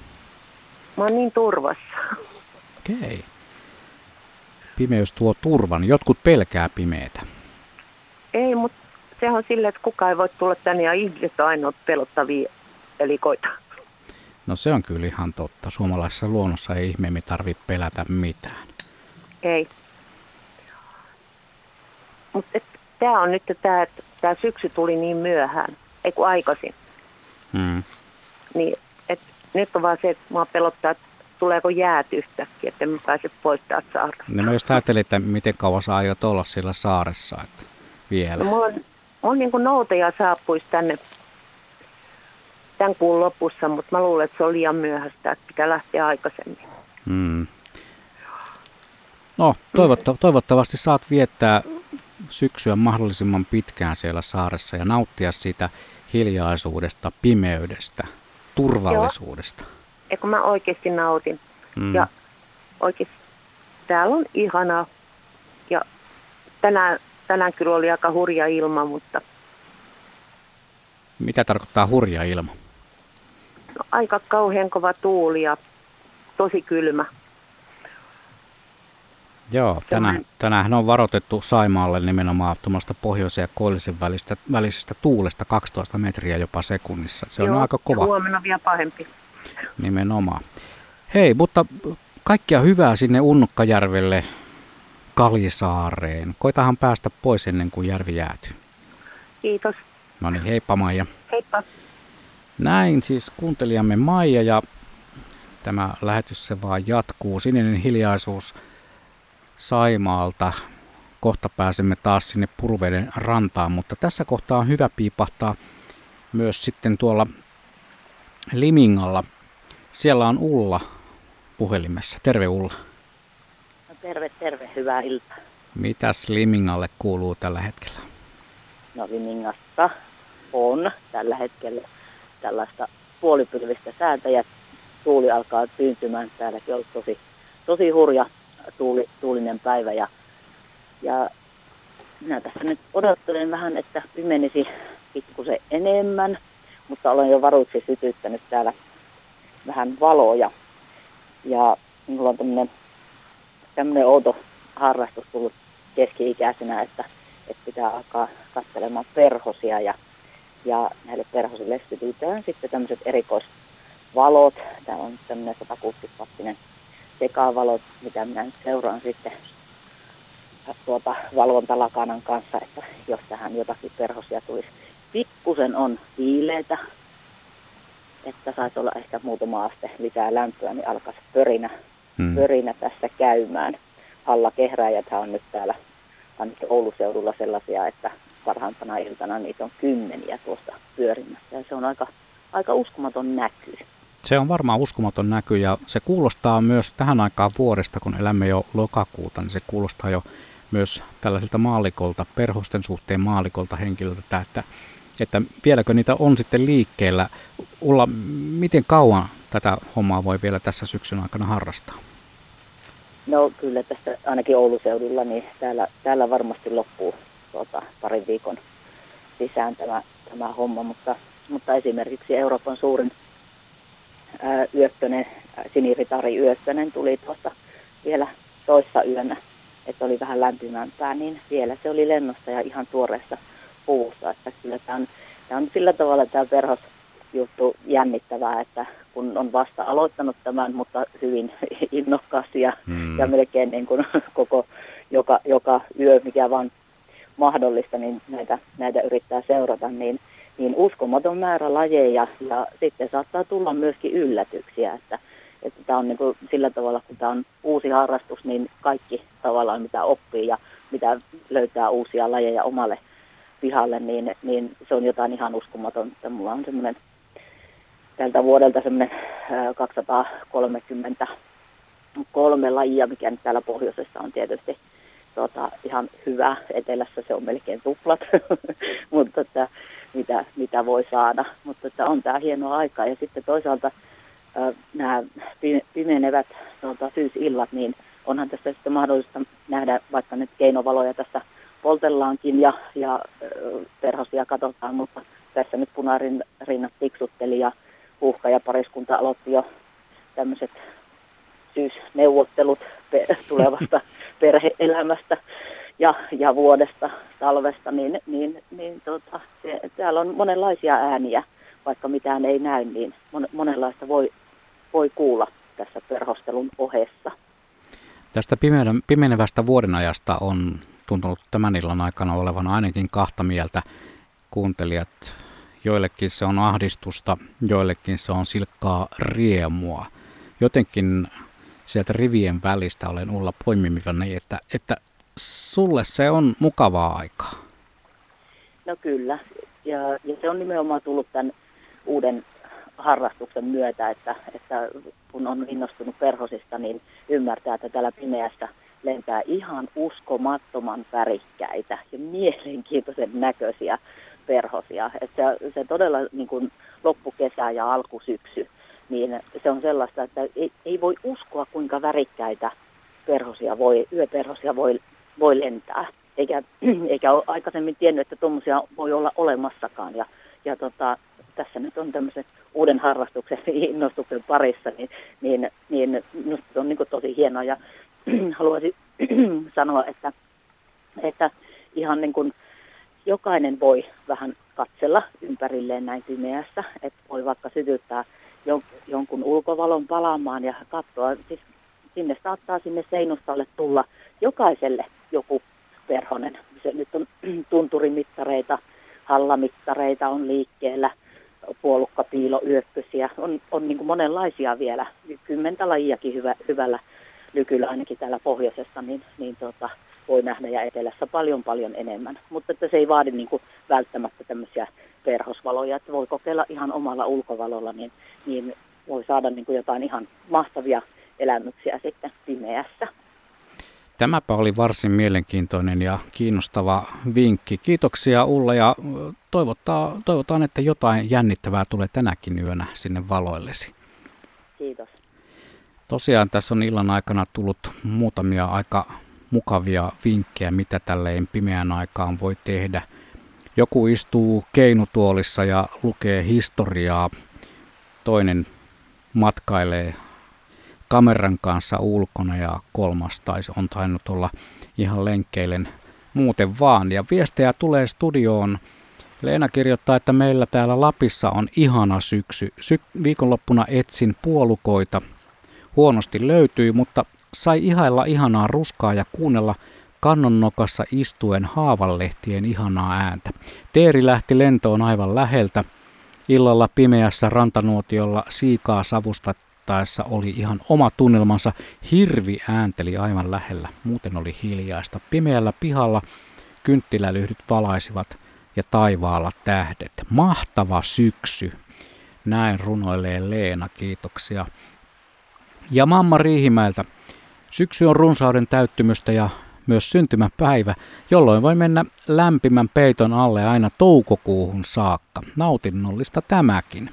Mä oon niin turvassa. Okei. Pimeys tuo turvan. Jotkut pelkää pimeätä. Ei, mutta se on silleen, että kukaan ei voi tulla tänne ja ihmiset on ainoat pelottavia elikoita. No se on kyllä ihan totta. Suomalaisessa luonnossa ei ihmeemmin tarvitse pelätä mitään. Ei. Mutta tämä on nyt tämä, että tämä syksy tuli niin myöhään, ei kun aikaisin. Mm. Niin, et nyt on vaan se, että mua pelottaa, että tuleeko jäät yhtäkkiä, että en pääse pois täältä saaresta. No mä just ajattelin, että miten kauan sä aiot olla sillä saaressa että vielä. No, mulla on, on niin kuin noutaja saapuisi tänne tämän kuun lopussa, mutta mä luulen, että se on liian myöhäistä, että pitää lähteä aikaisemmin. Mm. No, toivotta- toivottavasti saat viettää syksyä mahdollisimman pitkään siellä saaressa ja nauttia siitä hiljaisuudesta, pimeydestä, turvallisuudesta. Ja kun mä oikeasti nautin. Mm. Ja oikeasti täällä on ihanaa. Ja tänään, tänään kyllä oli aika hurja ilma, mutta Mitä tarkoittaa hurja ilma? no, aika kauhean kova tuuli ja tosi kylmä. Joo, tänään, tänään on varoitettu Saimaalle nimenomaan tuommoista pohjoisen ja koillisen välistä, välisestä tuulesta 12 metriä jopa sekunnissa. Se on Joo, aika ja kova huomenna vielä pahempi. nimenomaan. Hei, mutta kaikkia hyvää sinne Unnukkajärvelle, Kalisaareen. Koitahan päästä pois ennen kuin järvi jäätyy. Kiitos. No niin, heippa Maija. Heippa. Näin siis kuuntelijamme Maija ja tämä lähetys se vaan jatkuu. Sininen hiljaisuus Saimaalta. Kohta pääsemme taas sinne Puruveden rantaan, mutta tässä kohtaa on hyvä piipahtaa myös sitten tuolla Limingalla. Siellä on Ulla puhelimessa. Terve Ulla. Terve, terve, hyvää iltaa. Mitäs Limingalle kuuluu tällä hetkellä? No Limingassa on tällä hetkellä tällaista puolipylvistä säätä ja tuuli alkaa tyyntymään. Täälläkin on tosi, tosi hurja tuuli, tuulinen päivä ja, ja minä tässä nyt odottelen vähän, että pimenisi pikkusen enemmän, mutta olen jo varuiksi sytyttänyt täällä vähän valoja. Ja minulla on tämmöinen, tämmöinen outo harrastus tullut keski-ikäisenä, että, että pitää alkaa katselemaan perhosia ja, ja näille perhosille sytytään sitten tämmöiset erikoisvalot. Täällä on tämmöinen 160 wattinen sekavalot, mitä minä nyt seuraan sitten tuota, valvontalakanan kanssa, että jos tähän jotakin perhosia tulisi. Pikkusen on viileitä, että saisi olla ehkä muutama aste lisää lämpöä, niin alkaisi pörinä, hmm. pörinä tässä käymään. Halla kehräjäthän on nyt täällä ainakin Ouluseudulla sellaisia, että parhaimpana iltana niitä on kymmeniä tuossa pyörimässä ja se on aika, aika uskomaton näky. Se on varmaan uskomaton näky ja se kuulostaa myös tähän aikaan vuodesta, kun elämme jo lokakuuta, niin se kuulostaa jo myös tällaisilta maalikolta, perhosten suhteen maalikolta henkilöltä, että, että vieläkö niitä on sitten liikkeellä. Ulla, miten kauan tätä hommaa voi vielä tässä syksyn aikana harrastaa? No kyllä tästä ainakin Ouluseudulla, niin täällä, täällä varmasti loppuu tuota, parin viikon sisään tämä, tämä homma, mutta, mutta esimerkiksi Euroopan suurin ää, yökkönen, siniritari yökkönen tuli tuosta vielä toissa yönä, että oli vähän lämpimämpää, niin vielä se oli lennossa ja ihan tuoreessa puussa, että kyllä tämä on, tämä on sillä tavalla tämä perhos juttu jännittävää, että kun on vasta aloittanut tämän, mutta hyvin innokkaasti ja, hmm. ja melkein niin kuin koko joka, joka yö, mikä vaan mahdollista, niin näitä, näitä yrittää seurata, niin, niin uskomaton määrä lajeja ja sitten saattaa tulla myöskin yllätyksiä, että, että tämä on niin kuin sillä tavalla, kun tämä on uusi harrastus, niin kaikki tavallaan mitä oppii ja mitä löytää uusia lajeja omalle pihalle, niin, niin se on jotain ihan uskomatonta. Mulla on semmoinen tältä vuodelta semmoinen 233 lajia, mikä nyt täällä pohjoisessa on tietysti tota, ihan hyvä. Etelässä se on melkein tuplat, mutta että, mitä, mitä voi saada. Mutta että on tämä hieno aika. Ja sitten toisaalta nämä pimenevät tota, syysillat, niin onhan tässä sitten mahdollista nähdä, vaikka nyt keinovaloja tässä poltellaankin ja, ja perhosia katsotaan, mutta tässä nyt punarinnat tiksutteli ja uhka ja pariskunta aloitti jo tämmöiset syysneuvottelut tulevasta perheelämästä ja, ja vuodesta, talvesta, niin, niin, niin tota, se, täällä on monenlaisia ääniä, vaikka mitään ei näy, niin mon, monenlaista voi, voi kuulla tässä perhostelun ohessa. Tästä pimenevästä vuodenajasta on tuntunut tämän illan aikana olevan ainakin kahta mieltä. Kuuntelijat, joillekin se on ahdistusta, joillekin se on silkkaa riemua. Jotenkin sieltä rivien välistä olen Ulla poimimivani, että, että sulle se on mukavaa aikaa. No kyllä, ja, ja se on nimenomaan tullut tämän uuden harrastuksen myötä, että, että kun on innostunut perhosista, niin ymmärtää, että täällä pimeässä lentää ihan uskomattoman värikkäitä ja mielenkiintoisen näköisiä perhosia. Että se, se todella niin kuin loppukesä ja alkusyksy niin se on sellaista, että ei, ei voi uskoa, kuinka värikkäitä perhosia voi, yöperhosia voi, voi lentää. Eikä, eikä ole aikaisemmin tiennyt, että tuommoisia voi olla olemassakaan. Ja, ja tota, tässä nyt on tämmöisen uuden harrastuksen innostuksen parissa, niin, niin, niin minusta se on niin tosi hienoa. Ja haluaisin sanoa, että, että ihan niin kuin jokainen voi vähän katsella ympärilleen näin pimeässä, että voi vaikka sytyttää jonkun ulkovalon palaamaan ja katsoa. Siis sinne saattaa sinne seinustalle tulla jokaiselle joku perhonen. Se nyt on tunturimittareita, hallamittareita on liikkeellä, puolukkapiiloyökkösiä. On, on niin kuin monenlaisia vielä, kymmentä lajiakin hyvä, hyvällä lykyllä ainakin täällä pohjoisessa, niin, niin tota, voi nähdä ja etelässä paljon paljon enemmän. Mutta että se ei vaadi niin kuin välttämättä tämmöisiä perhosvaloja, että voi kokeilla ihan omalla ulkovalolla, niin, niin voi saada niin kuin jotain ihan mahtavia elämyksiä sitten pimeässä. Tämäpä oli varsin mielenkiintoinen ja kiinnostava vinkki. Kiitoksia Ulla ja toivottaa, toivotaan, että jotain jännittävää tulee tänäkin yönä sinne valoillesi. Kiitos. Tosiaan tässä on illan aikana tullut muutamia aika mukavia vinkkejä, mitä tälleen pimeän aikaan voi tehdä. Joku istuu keinutuolissa ja lukee historiaa, toinen matkailee kameran kanssa ulkona ja kolmas taisi on tainnut olla ihan lenkkeilen muuten vaan. Ja viestejä tulee studioon. Leena kirjoittaa, että meillä täällä Lapissa on ihana syksy. Sy- viikonloppuna etsin puolukoita. Huonosti löytyi, mutta sai ihailla ihanaa ruskaa ja kuunnella kannonnokassa istuen haavanlehtien ihanaa ääntä. Teeri lähti lentoon aivan läheltä. Illalla pimeässä rantanuotiolla siikaa savustattaessa oli ihan oma tunnelmansa. Hirvi äänteli aivan lähellä. Muuten oli hiljaista. Pimeällä pihalla kynttilälyhdyt valaisivat ja taivaalla tähdet. Mahtava syksy. Näin runoilee Leena, kiitoksia. Ja Mamma Riihimäeltä. Syksy on runsauden täyttymystä ja myös syntymäpäivä, jolloin voi mennä lämpimän peiton alle aina toukokuuhun saakka. Nautinnollista tämäkin.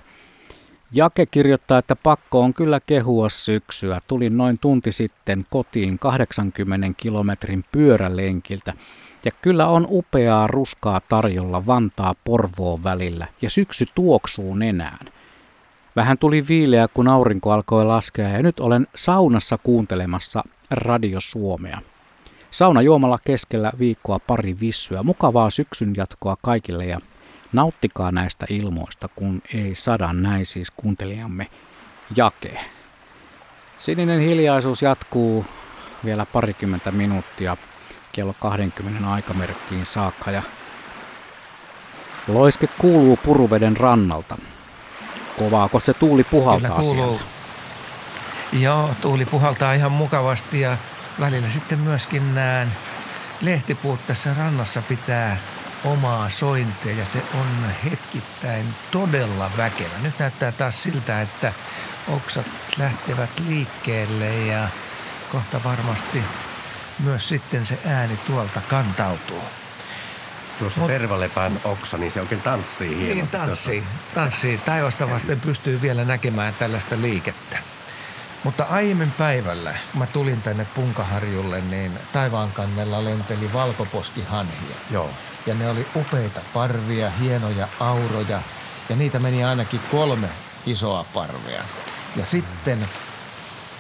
Jake kirjoittaa, että pakko on kyllä kehua syksyä. Tulin noin tunti sitten kotiin 80 kilometrin pyörälenkiltä. Ja kyllä on upeaa ruskaa tarjolla Vantaa Porvoon välillä ja syksy tuoksuu nenään. Vähän tuli viileä, kun aurinko alkoi laskea ja nyt olen saunassa kuuntelemassa Radio Suomea. Sauna juomalla keskellä viikkoa pari vissyä. Mukavaa syksyn jatkoa kaikille ja nauttikaa näistä ilmoista, kun ei sada näin siis kuuntelijamme Jake. Sininen hiljaisuus jatkuu vielä parikymmentä minuuttia kello 20 aikamerkkiin saakka ja loiske kuuluu puruveden rannalta. Kovaako se tuuli puhaltaa Kyllä kuuluu. siellä? Joo, tuuli puhaltaa ihan mukavasti ja välillä sitten myöskin näen lehtipuut tässä rannassa pitää omaa sointia ja se on hetkittäin todella väkevä. Nyt näyttää taas siltä, että oksat lähtevät liikkeelle ja kohta varmasti myös sitten se ääni tuolta kantautuu. Tuossa Mut- tervalepän oksa, niin se oikein tanssii hienosti. Niin tanssii, tanssii. Taivasta vasten pystyy vielä näkemään tällaista liikettä. Mutta aiemmin päivällä, kun mä tulin tänne Punkaharjulle, niin taivaan kannella lenteli valkoposkihanhia. Joo. Ja ne oli upeita parvia, hienoja auroja. Ja niitä meni ainakin kolme isoa parvea. Ja sitten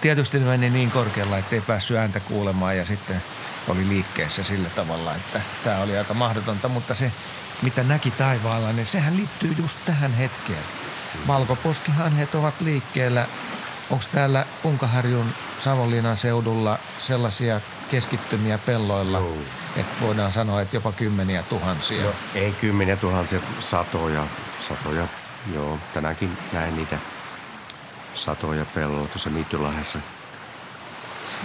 tietysti ne meni niin korkealla, että ei päässyt ääntä kuulemaan ja sitten oli liikkeessä sillä tavalla, että tämä oli aika mahdotonta. Mutta se, mitä näki taivaalla, niin sehän liittyy just tähän hetkeen. Valkoposkihanhet ovat liikkeellä. Onko täällä Punkaharjun Savonlinnan seudulla sellaisia keskittymiä pelloilla, Joo. että voidaan sanoa, että jopa kymmeniä tuhansia? No, ei kymmeniä tuhansia, satoja, satoja. Joo, tänäänkin näin niitä satoja pellolla tuossa Niittylahdessa.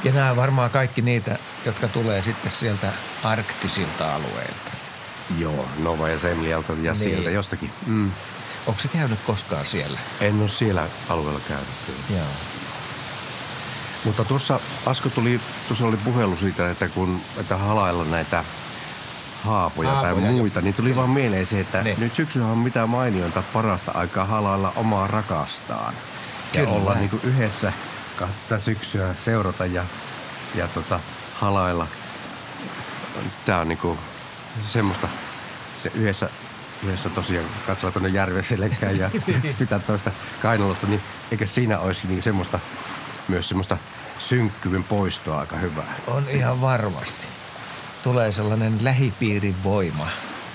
Ja nämä varmaan kaikki niitä, jotka tulee sitten sieltä arktisilta alueilta. Joo, Nova ja Semlialta ja Niin. sieltä jostakin. Mm. Onko se käynyt koskaan siellä? En ole siellä alueella käynyt kyllä. Joo. Mutta tuossa Asko tuli, tuossa oli puhelu siitä, että kun että halailla näitä haapoja, Haapoja, tai muita, niin tuli vaan mieleen se, että Niin. nyt syksyllä on mitä mainionta parasta aikaa halailla omaa rakastaan. Ja Kyllä. olla niin kuin yhdessä kahta syksyä seurata ja, ja tota, halailla. Tämä on niin kuin semmoista, se yhdessä, yhdessä tosiaan katsella tuonne järven selkään ja pitää toista kainalosta, niin eikö siinä olisi niin semmoista, myös semmoista synkkyvyn poistoa aika hyvää. On ihan varmasti. Tulee sellainen lähipiirin voima.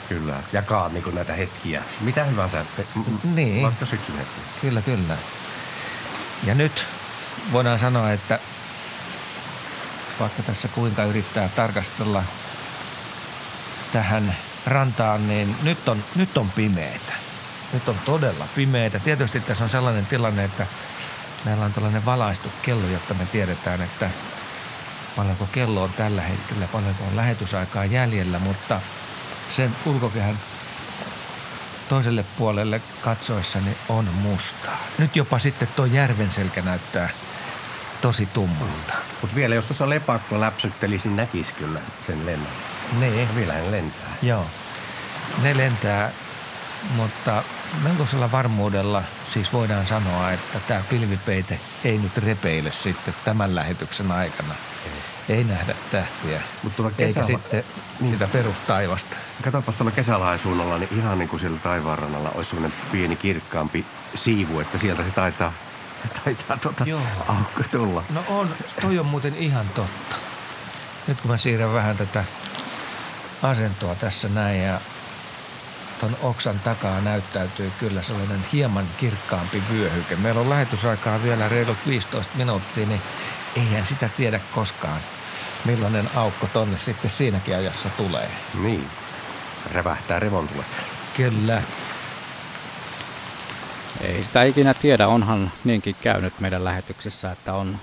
Kyllä, jakaa niin näitä hetkiä. Mitä hyvänsä, m- m- Niin. vaikka syksyn hetkiä. Kyllä, kyllä. Ja nyt voidaan sanoa, että vaikka tässä kuinka yrittää tarkastella tähän rantaan, niin nyt on, nyt on pimeetä. Nyt on todella pimeetä. Tietysti tässä on sellainen tilanne, että meillä on tällainen valaistu kello, jotta me tiedetään, että paljonko kello on tällä hetkellä, paljonko on lähetysaikaa jäljellä, mutta sen ulkokehän toiselle puolelle katsoessani on mustaa. Nyt jopa sitten tuo järven selkä näyttää tosi tummalta. Mutta vielä jos tuossa lepakko läpsyttelisi, niin näkisi kyllä sen lennon. Niin. Vielä hän lentää. Joo. Ne lentää, mutta melkoisella varmuudella siis voidaan sanoa, että tämä pilvipeite ei nyt repeile sitten tämän lähetyksen aikana. Ei nähdä tähtiä, Mutta tuolla eikä kesällä, sitten sitä perustaivasta. Katsopas tuolla kesälain suunnalla, niin ihan niin kuin siellä taivaanrannalla olisi semmoinen pieni kirkkaampi siivu, että sieltä se taitaa, taitaa tuota Joo. aukko tulla. No on, toi on muuten ihan totta. Nyt kun mä siirrän vähän tätä asentoa tässä näin ja ton oksan takaa näyttäytyy kyllä sellainen hieman kirkkaampi vyöhyke. Meillä on lähetysaikaa vielä reilut 15 minuuttia, niin eihän sitä tiedä koskaan, millainen aukko tonne sitten siinäkin ajassa tulee. Niin, revähtää revontulet. Kyllä. Ei sitä ikinä tiedä, onhan niinkin käynyt meidän lähetyksessä, että on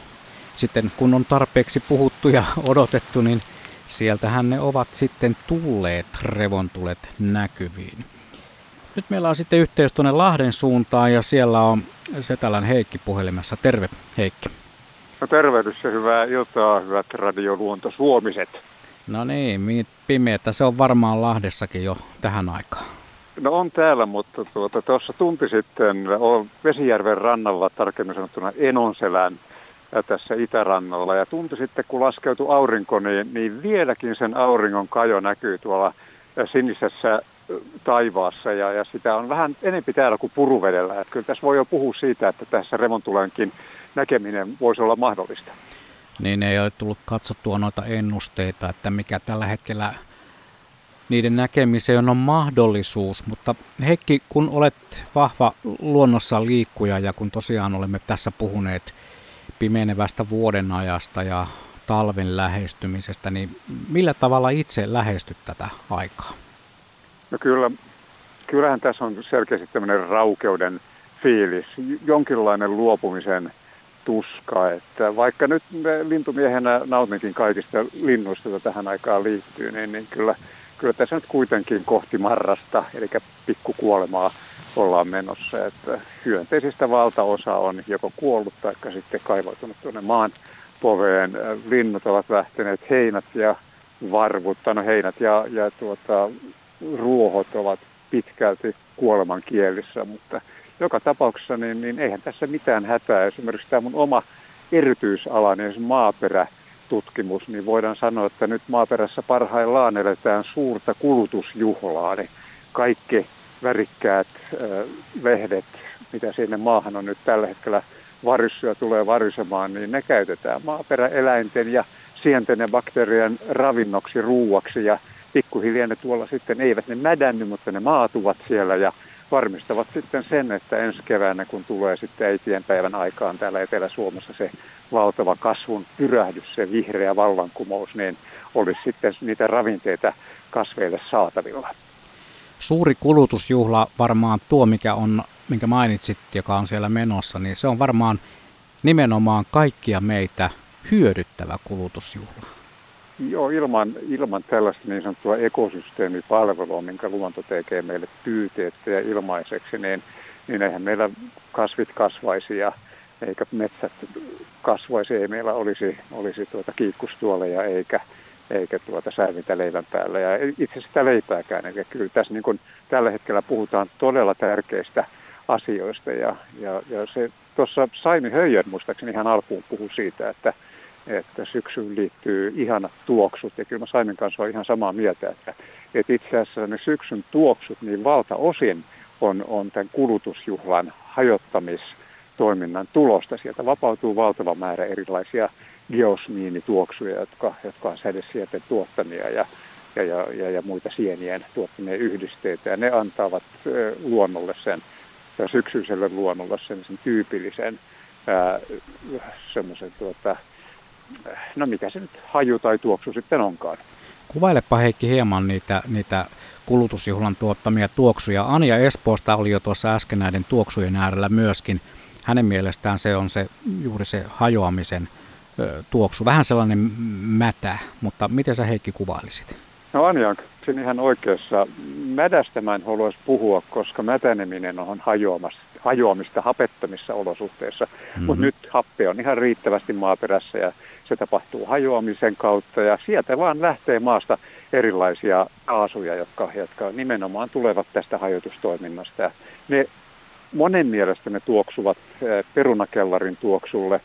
sitten kun on tarpeeksi puhuttu ja odotettu, niin sieltähän ne ovat sitten tulleet revontulet näkyviin. Nyt meillä on sitten yhteys tuonne Lahden suuntaan ja siellä on Setälän Heikki puhelimessa. Terve Heikki. No tervehdys ja hyvää iltaa, hyvät radioluonto Suomiset. No niin, pimeätä se on varmaan Lahdessakin jo tähän aikaan. No on täällä, mutta tuota, tunti sitten on Vesijärven rannalla, tarkemmin sanottuna Enonselän tässä itärannalla. Ja tunti sitten, kun laskeutui aurinko, niin, niin vieläkin sen auringon kajo näkyy tuolla sinisessä taivaassa ja, ja sitä on vähän enempi täällä kuin puruvedellä. Että kyllä tässä voi jo puhua siitä, että tässä revontulenkin näkeminen voisi olla mahdollista. Niin ei ole tullut katsottua noita ennusteita, että mikä tällä hetkellä niiden näkemiseen on mahdollisuus. Mutta Heikki, kun olet vahva luonnossa liikkuja ja kun tosiaan olemme tässä puhuneet pimenevästä vuoden ajasta ja talven lähestymisestä, niin millä tavalla itse lähestyt tätä aikaa? No kyllä, kyllähän tässä on selkeästi tämmöinen raukeuden fiilis, jonkinlainen luopumisen tuska, että vaikka nyt lintumiehenä nautinkin kaikista linnuista, joita tähän aikaan liittyy, niin, niin kyllä, kyllä tässä nyt kuitenkin kohti marrasta, eli pikkukuolemaa ollaan menossa. Että hyönteisistä valtaosa on joko kuollut tai sitten kaivautunut tuonne maan poveen. Linnut ovat lähteneet heinät ja varvut, no heinät ja, ja tuota, ruohot ovat pitkälti kuoleman kielissä, mutta joka tapauksessa niin, niin eihän tässä mitään hätää. Esimerkiksi tämä mun oma erityisala, niin maaperätutkimus, niin voidaan sanoa, että nyt maaperässä parhaillaan eletään suurta kulutusjuhlaa. Niin kaikki värikkäät lehdet, mitä sinne maahan on nyt tällä hetkellä varissuja tulee varisemaan, niin ne käytetään maaperäeläinten ja sienten ja bakteerien ravinnoksi, ruuaksi ja pikkuhiljaa ne tuolla sitten, eivät ne mädänny, mutta ne maatuvat siellä ja varmistavat sitten sen, että ensi keväänä, kun tulee sitten äitienpäivän aikaan täällä Etelä-Suomessa se valtava kasvun pyrähdys, se vihreä vallankumous, niin olisi sitten niitä ravinteita kasveille saatavilla. Suuri kulutusjuhla varmaan tuo, mikä on, minkä mainitsit, joka on siellä menossa, niin se on varmaan nimenomaan kaikkia meitä hyödyttävä kulutusjuhla. Joo, ilman, ilman tällaista niin sanottua ekosysteemipalvelua, minkä luonto tekee meille pyyteettä ja ilmaiseksi, niin, niin eihän meillä kasvit kasvaisi ja eikä metsät kasvaisi, ei meillä olisi, olisi tuota kiikkustuoleja eikä, eikä tuota säävintä leivän päällä ja itse sitä leipääkään. Eli kyllä tässä niin kuin tällä hetkellä puhutaan todella tärkeistä asioista ja, ja, ja se tuossa Saimi Höijön muistaakseni ihan alkuun puhui siitä, että että syksyyn liittyy ihanat tuoksut. Ja kyllä mä Saimen kanssa olen ihan samaa mieltä, että, että itse asiassa ne syksyn tuoksut niin valtaosin on, on tämän kulutusjuhlan hajottamistoiminnan tulosta. Sieltä vapautuu valtava määrä erilaisia geosmiinituoksuja, jotka, jotka on sädesieten tuottamia ja, ja, ja, ja, ja muita sienien tuottamia yhdisteitä. Ja ne antavat luonnolle sen, syksyiselle luonnolle sen, sen tyypillisen semmoisen tuota, no mikä se nyt haju tai tuoksu sitten onkaan. Kuvailepa Heikki hieman niitä, niitä kulutusjuhlan tuottamia tuoksuja. Anja Espoosta oli jo tuossa äsken näiden tuoksujen äärellä myöskin. Hänen mielestään se on se juuri se hajoamisen ö, tuoksu. Vähän sellainen mätä, mutta miten sä Heikki kuvailisit? No Anja on siinä ihan oikeassa. Mädästä mä en haluaisi puhua, koska mätäneminen on hajoamassa hajoamista hapettomissa olosuhteissa. Mm-hmm. Mutta nyt happe on ihan riittävästi maaperässä ja se tapahtuu hajoamisen kautta ja sieltä vaan lähtee maasta erilaisia kaasuja, jotka, jotka nimenomaan tulevat tästä hajotustoiminnasta. Ne monen mielestä ne tuoksuvat perunakellarin tuoksulle.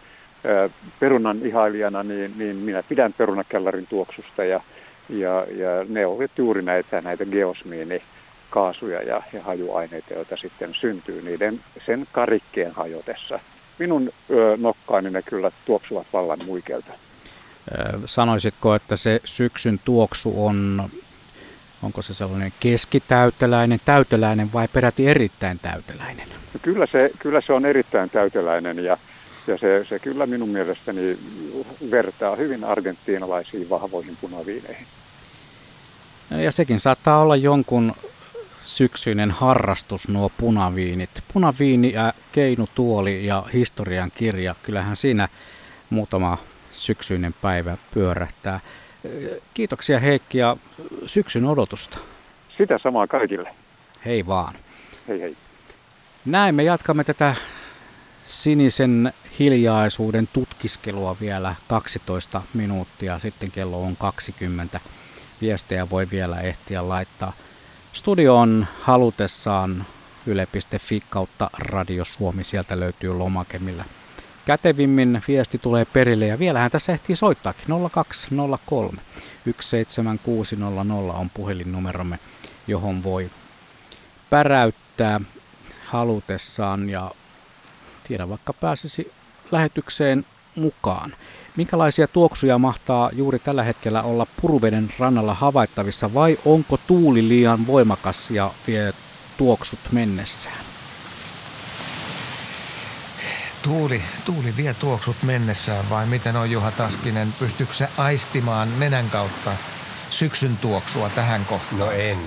Perunan ihailijana niin, niin minä pidän perunakellarin tuoksusta ja, ja, ja ne ovat juuri näitä, näitä geosmiini kaasuja ja, ja hajuaineita, joita sitten syntyy niiden sen karikkeen hajotessa. Minun ö, nokkaani ne kyllä tuoksuvat vallan muikelta. Sanoisitko, että se syksyn tuoksu on, onko se sellainen keskitäyteläinen, täyteläinen vai peräti erittäin täyteläinen? Kyllä se, kyllä se on erittäin täyteläinen ja, ja se, se kyllä minun mielestäni vertaa hyvin argentiinalaisiin vahvoihin punaviineihin. Ja sekin saattaa olla jonkun syksyinen harrastus nuo punaviinit. Punaviini, ja keinutuoli ja historian kirja, kyllähän siinä muutama syksyinen päivä pyörähtää. Kiitoksia Heikki ja syksyn odotusta. Sitä samaa kaikille. Hei vaan. Hei hei. Näin me jatkamme tätä sinisen hiljaisuuden tutkiskelua vielä 12 minuuttia. Sitten kello on 20. Viestejä voi vielä ehtiä laittaa. Studio on halutessaan yle.fi kautta Radio Suomi. Sieltä löytyy lomake, millä kätevimmin viesti tulee perille. Ja vielähän tässä ehtii soittaakin. 0203 17600 on puhelinnumeromme, johon voi päräyttää halutessaan ja tiedä vaikka pääsisi lähetykseen mukaan. Minkälaisia tuoksuja mahtaa juuri tällä hetkellä olla Puruveden rannalla havaittavissa vai onko tuuli liian voimakas ja vie tuoksut mennessään? Tuuli, tuuli vie tuoksut mennessään vai miten on Juha Taskinen? Pystyykö se aistimaan nenän kautta syksyn tuoksua tähän kohtaan? No en.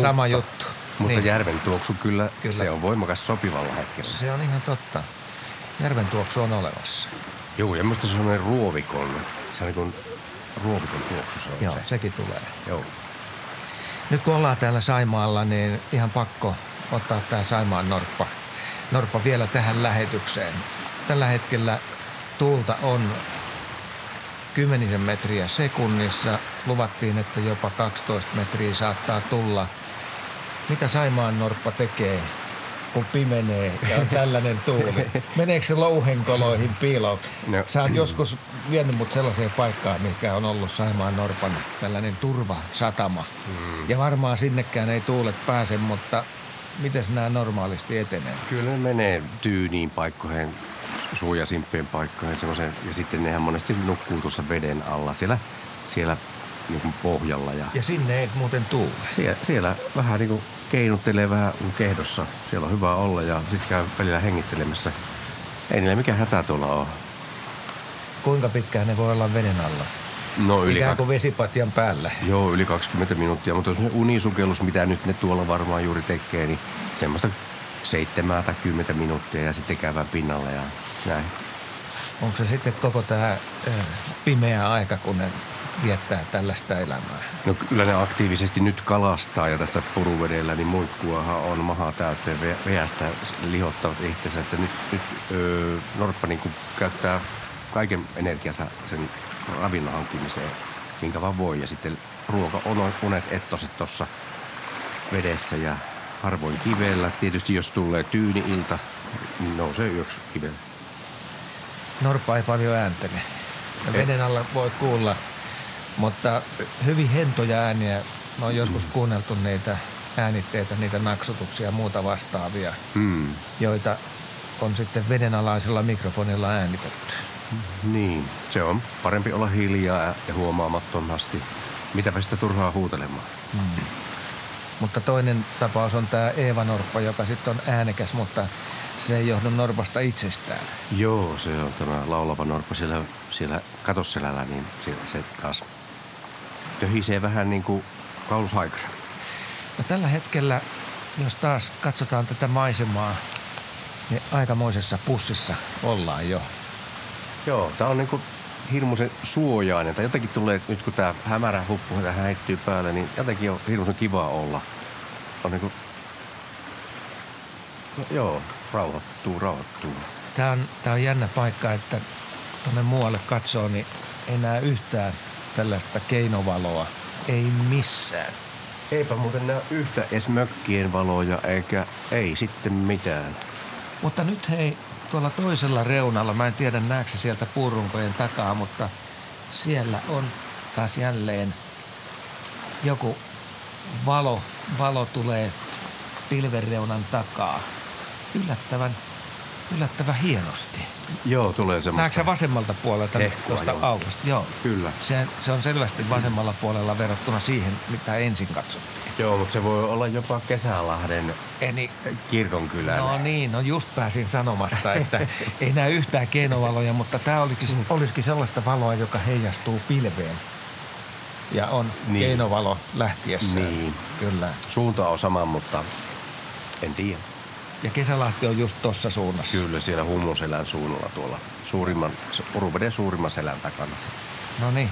Sama juttu. Mutta niin. järven tuoksu kyllä, Kyllä. se on voimakas sopivalla hetkellä. Se on ihan totta. Järven tuoksu on olemassa. Joo, ja minusta se on semmoinen ruovikon, se on niin kuin ruovikon tuoksu se on Joo, se. sekin tulee. Joo. Nyt kun ollaan täällä Saimaalla, niin ihan pakko ottaa tämä Saimaan Norppa, Norppa vielä tähän lähetykseen. Tällä hetkellä tuulta on kymmenisen metriä sekunnissa. Luvattiin, että jopa 12 metriä saattaa tulla. Mitä Saimaan Norppa tekee, kun pimenee ja on tällainen tuuli? Meneekö se louhenkoloihin piiloon? No. Sä oot joskus vienyt mut sellaiseen paikkaan, mikä on ollut Saimaan Norpan tällainen turvasatama. Mm. Ja varmaan sinnekään ei tuulet pääse, mutta miten nämä normaalisti etenee? Kyllä ne menee tyyniin paikkoihin, su- suojasimpien paikkoihin semmoiseen, ja sitten nehän monesti nukkuu tuossa veden alla siellä, siellä niin pohjalla. Ja Ja sinne ei muuten tuule. siellä, siellä vähän niin kuin keinuttelee vähän kehdossa. Siellä on hyvä olla ja sitten käy välillä hengittelemässä. Ei niillä mikään hätä tuolla ole. Kuinka pitkään ne voi olla veden alla? No yli, Ikään kuin vesipatjan päällä. joo, yli 20 minuuttia, mutta se unisukellus, mitä nyt ne tuolla varmaan juuri tekee, niin semmoista seitsemää tai kymmentä minuuttia ja sitten käydään pinnalle ja näin. Onko se sitten koko tämä pimeä aika, kun ne viettää tällaista elämää? No kyllä ne aktiivisesti nyt kalastaa ja tässä puruvedellä niin muikkuahan on maha täyteen ve- veästä lihottavat itsensä. Että nyt, nyt öö, Norppa niin kuin käyttää kaiken energiansa sen ravinnon hankkimiseen, minkä vaan voi. Ja sitten ruoka on unet ettoset tuossa vedessä ja harvoin kivellä. Tietysti jos tulee tyyni ilta, niin nousee yöksi kivellä. Norppa ei paljon ääntele. Ja veden alla voi kuulla, mutta hyvin hentoja ääniä. Mä oon joskus kuunneltu niitä äänitteitä, niitä naksutuksia ja muuta vastaavia, Mm. joita on sitten vedenalaisella mikrofonilla äänitetty. Niin, se on parempi olla hiljaa ja huomaamattomasti. Mitäpä sitä turhaa huutelemaan. Mm. Mutta toinen tapaus on tämä Eeva Norppa, joka sitten on äänekäs, mutta se ei johdu Norpasta itsestään. Joo, se on tämä laulava norppa siellä, siellä katosselällä, niin se, se taas töhisee vähän niin kuin Paulus Haikra. No tällä hetkellä, jos taas katsotaan tätä maisemaa, niin aikamoisessa pussissa ollaan jo. Joo, tämä on niin kuin hirmuisen suojainen. Tai jotenkin tulee, nyt kun tämä hämärä huppu tähän heittyy päälle, niin jotenkin on hirmuisen kiva olla. On niin kuin, no, joo, rauhoittuu, rauhoittuu. Tämä on, tää on jännä paikka, että tuonne muualle katsoo, niin ei näe yhtään tällaista keinovaloa. Ei missään. Eipä muuten näe yhtä edes mökkien valoja, eikä ei sitten mitään. Mutta nyt hei, tuolla toisella reunalla, mä en tiedä näetkö sieltä puurunkojen takaa, mutta siellä on taas jälleen joku valo, valo tulee pilvenreunan takaa. Yllättävän yllättävän hienosti. Joo, tulee semmoista. Näetkö vasemmalta puolelta Hehkua, tuosta joo. aukosta? Joo. Kyllä. Se, se on selvästi vasemmalla puolella verrattuna siihen, mitä ensin katsottiin. Joo, mutta se voi olla jopa Kesälahden Eli, kirkonkylän. no niin, no just pääsin sanomasta, että ei näe yhtään keinovaloja, mutta tämä olisikin, olisikin sellaista valoa, joka heijastuu pilveen. Ja on niin. keinovalo lähtiessä. Niin. Kyllä. Suunta on sama, mutta en tiedä. Ja Kesälahti on just tuossa suunnassa. Kyllä siellä Hummoselän suunnalla tuolla suurimman, Uruveden suurimman selän takana. No niin,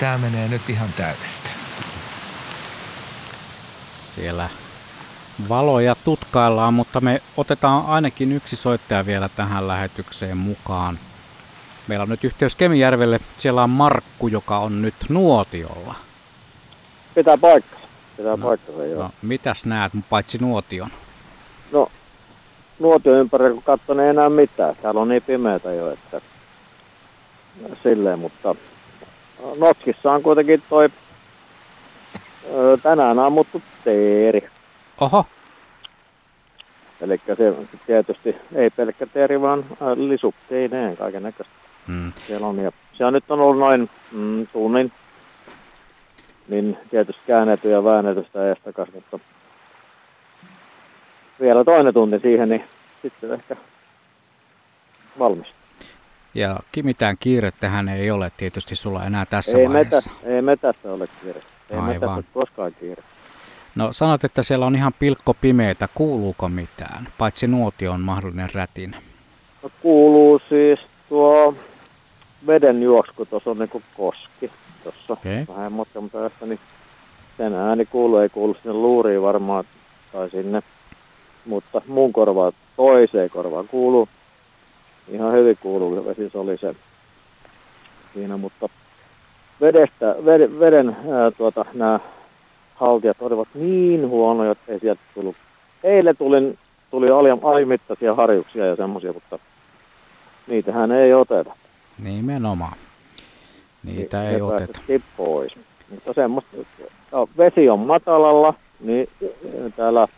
tämä menee nyt ihan täydestä. Siellä valoja tutkaillaan, mutta me otetaan ainakin yksi soittaja vielä tähän lähetykseen mukaan. Meillä on nyt yhteys Kemijärvelle. Siellä on Markku, joka on nyt nuotiolla. Pitää paikkansa. Pitää no, paikkansa, joo. No, mitäs näet paitsi nuotion? No, nuotio ympärillä kun katsoo, niin ei enää mitään. Täällä on niin pimeätä jo, että silleen, mutta Notskissa on kuitenkin toi ö, tänään ammuttu teeri. Oho. Eli se tietysti ei pelkkä teeri, vaan lisukteineen kaiken näköistä. Hmm. Siellä on, ja siellä nyt on ollut noin mm, tunnin, niin tietysti käännetty ja väännetty sitä eestakas, mutta vielä toinen tunti siihen, niin sitten ehkä valmis. Ja mitään kiirettähän ei ole tietysti sulla enää tässä ei, vaiheessa. metä, ei metässä ole kiire. Ei Aivan. metässä ole koskaan kiire. No sanot, että siellä on ihan pilkko pimeätä. Kuuluuko mitään? Paitsi nuotion mahdollinen rätin. No, kuuluu siis tuo veden juoksu, kun tuossa on niinku koski. Tuossa Okei. vähän matkan päästä, niin sen ääni kuuluu, ei kuulu sinne luuriin varmaan tai sinne. Mutta muun korvaan, toiseen korvaan kuuluu. Ihan hyvin kuuluu, vesi oli se siinä, mutta vedestä, veden, veden ää, tuota, nämä haltijat olivat niin huonoja, että ei sieltä tullut. Eilen tulin, tuli ali- alimittaisia harjuksia ja semmoisia, mutta niitähän ei oteta. Nimenomaan. Niitä Niin ei oteta. pois. Mutta semmoista, no, vesi on matalalla, niin täällä,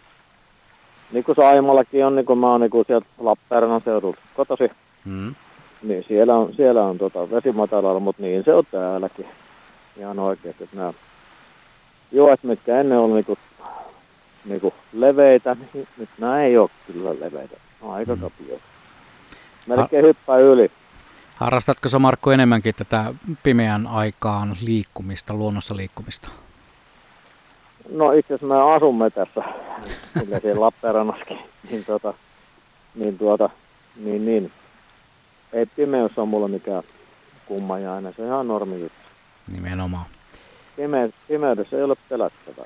niin kuin Saimallakin on, niin kuin mä oon niin kuin sieltä Lappeenrannan seudulta kotosi, Hmm. niin siellä on, siellä on tota, vesi matalalla, mutta niin se on täälläkin. Ihan oikeasti, että nämä joet, mitkä ennen oli niinku, niinku leveitä, niin nyt nämä ei ole kyllä leveitä. Ne on aika Mm. kapioita. Melkein hyppää yli. Harrastatko sä Markku enemmänkin tätä pimeän aikaan liikkumista, luonnossa liikkumista? No itse asiassa mä asun metässä, kyllä siellä Lappeenrannassakin, niin tota, niin tuota, niin niin. Ei pimeys ole mulla mikään kummajainen, se on ihan normi juttu. Nimenomaan. Pime, pimeydessä ei ole pelättävää.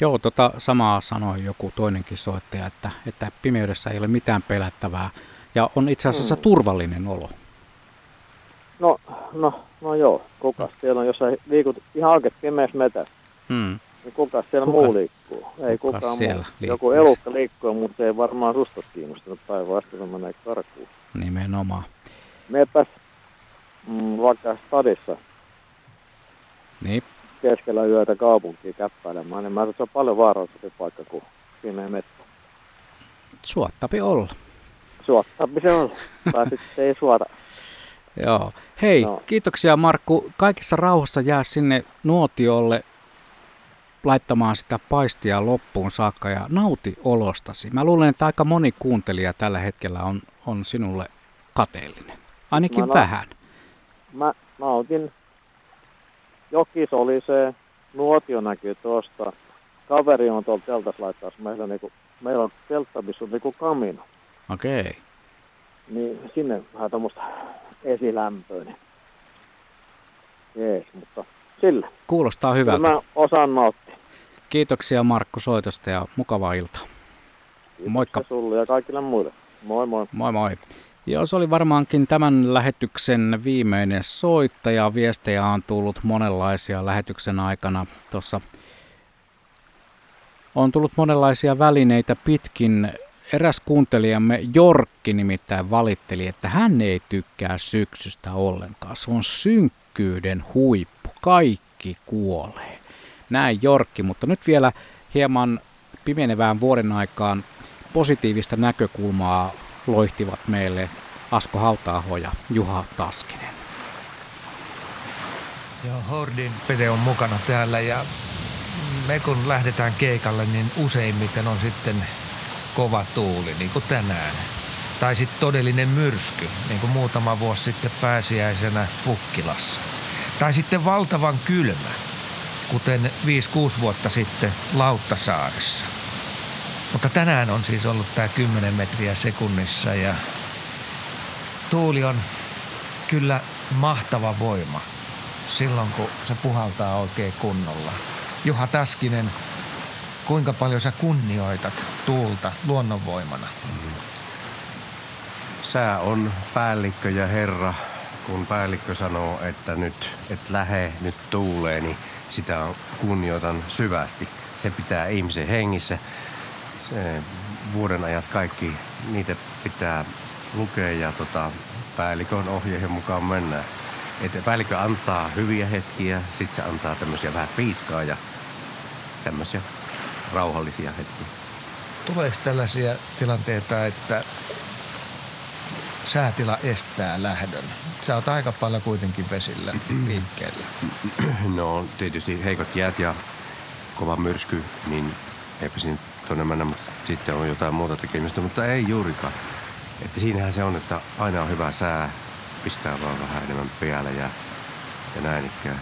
Joo, tota samaa sanoi joku toinenkin soittaja, että, että pimeydessä ei ole mitään pelättävää ja on itse asiassa Mm. turvallinen olo. No, no, no joo, kukas siellä on, jos sä liikut ihan oikein pimeässä metässä, Hmm. Niin kukas siellä Kukas- muu liikkuu? Ei kukas kukaan siellä muu. Joku liikkuisi? elukka liikkuu, mutta ei varmaan susta kiinnostunut päinvastoin, se menee karkuun. Nimenomaan. Meepäs mm, vaikka stadissa Niin, keskellä yötä kaupunkiin käppäilemään, niin mä se on paljon vaarallisempi paikka kuin pimeä metsä. suottapi olla. Suottaapi se on, tai sitten ei suota. Joo. Hei, Joo. kiitoksia Markku. Kaikessa rauhassa jää sinne nuotiolle laittamaan sitä paistia loppuun saakka ja nauti olostasi. Mä luulen, että aika moni kuuntelija tällä hetkellä on, on sinulle kateellinen. Ainakin Mä na- vähän. Mä nautin. Joki solisee, nuotio näkyy tuosta. Kaveri on tuolla teltas laittaa meillä, niinku, meillä on teltta, missä on niinku kamino. Okei. Okay. Niin sinne vähän tuommoista esilämpöä. Niin. Jees, mutta sillä. Kuulostaa hyvältä. mä osaan nauttia. Kiitoksia Markku soitosta ja mukavaa iltaa. Moikka. Sulle ja kaikille muille. Moi moi. Moi moi. Joo, se oli varmaankin tämän lähetyksen viimeinen soittaja. Viestejä on tullut monenlaisia lähetyksen aikana. Tuossa on tullut monenlaisia välineitä pitkin. Eräs kuuntelijamme Jorkki nimittäin valitteli, että hän ei tykkää syksystä ollenkaan. Se on synkkyyden huippu. Kaikki kuolee. Näin Jorkki, mutta nyt vielä hieman pimenevään vuoden aikaan positiivista näkökulmaa loihtivat meille Asko Hautaaho ja Juha Taskinen. Joo, Hordin Pete on mukana täällä ja me kun lähdetään keikalle, niin useimmiten on sitten kova tuuli, niin kuin tänään. Tai sitten todellinen myrsky, niin kuin muutama vuosi sitten pääsiäisenä Pukkilassa. Tai sitten valtavan kylmä, kuten 5-6 vuotta sitten Lauttasaaressa. Mutta tänään on siis ollut tämä 10 metriä sekunnissa ja tuuli on kyllä mahtava voima silloin, kun se puhaltaa oikein kunnolla. Juha Taskinen, kuinka paljon sä kunnioitat tuulta luonnonvoimana? Sää on päällikkö ja herra. Kun päällikkö sanoo, että nyt et lähe, nyt tuulee, niin sitä kunnioitan syvästi. Se pitää ihmisen hengissä. Se, vuoden ajat kaikki, niitä pitää lukea ja tota, päällikön ohjeen mukaan mennään. Että päällikkö antaa hyviä hetkiä, sitten se antaa tämmöisiä vähän piiskaa ja tämmöisiä rauhallisia hetkiä. Tuleeko tällaisia tilanteita, että säätila estää lähdön? Sä oot aika paljon kuitenkin vesillä liikkeellä. No tietysti heikot jäät ja kova myrsky, niin eipä siinä tuonne mennä, mutta sitten on jotain muuta tekemistä, mutta ei juurikaan. Että siinähän se on, että aina on hyvä sää, pistää vaan vähän enemmän päälle ja, ja näin ikään.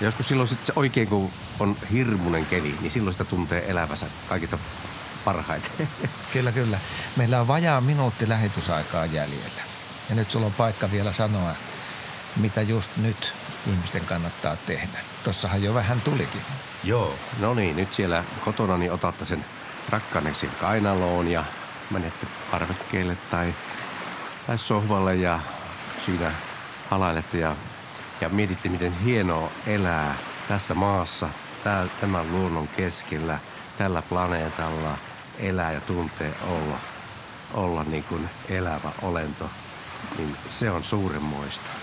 Ja joskus silloin sitten oikein, kun on hirmuinen keli, niin silloin sitä tuntee elävänsä kaikista parhaiten. Kyllä, kyllä. Meillä on vajaa minuutti lähetysaikaa jäljellä. Ja nyt sulla on paikka vielä sanoa, mitä just nyt ihmisten kannattaa tehdä. Tossahan jo vähän tulikin. Joo, no niin, nyt siellä kotona niin otatte sen rakkaneksi kainaloon ja menette parvekkeelle tai, tai sohvalle ja siinä halailette ja, ja mietitte, miten hienoa elää tässä maassa, tämän luonnon keskellä, tällä planeetalla elää ja tuntee olla, olla niin kuin elävä olento, niin se on suuremmoista.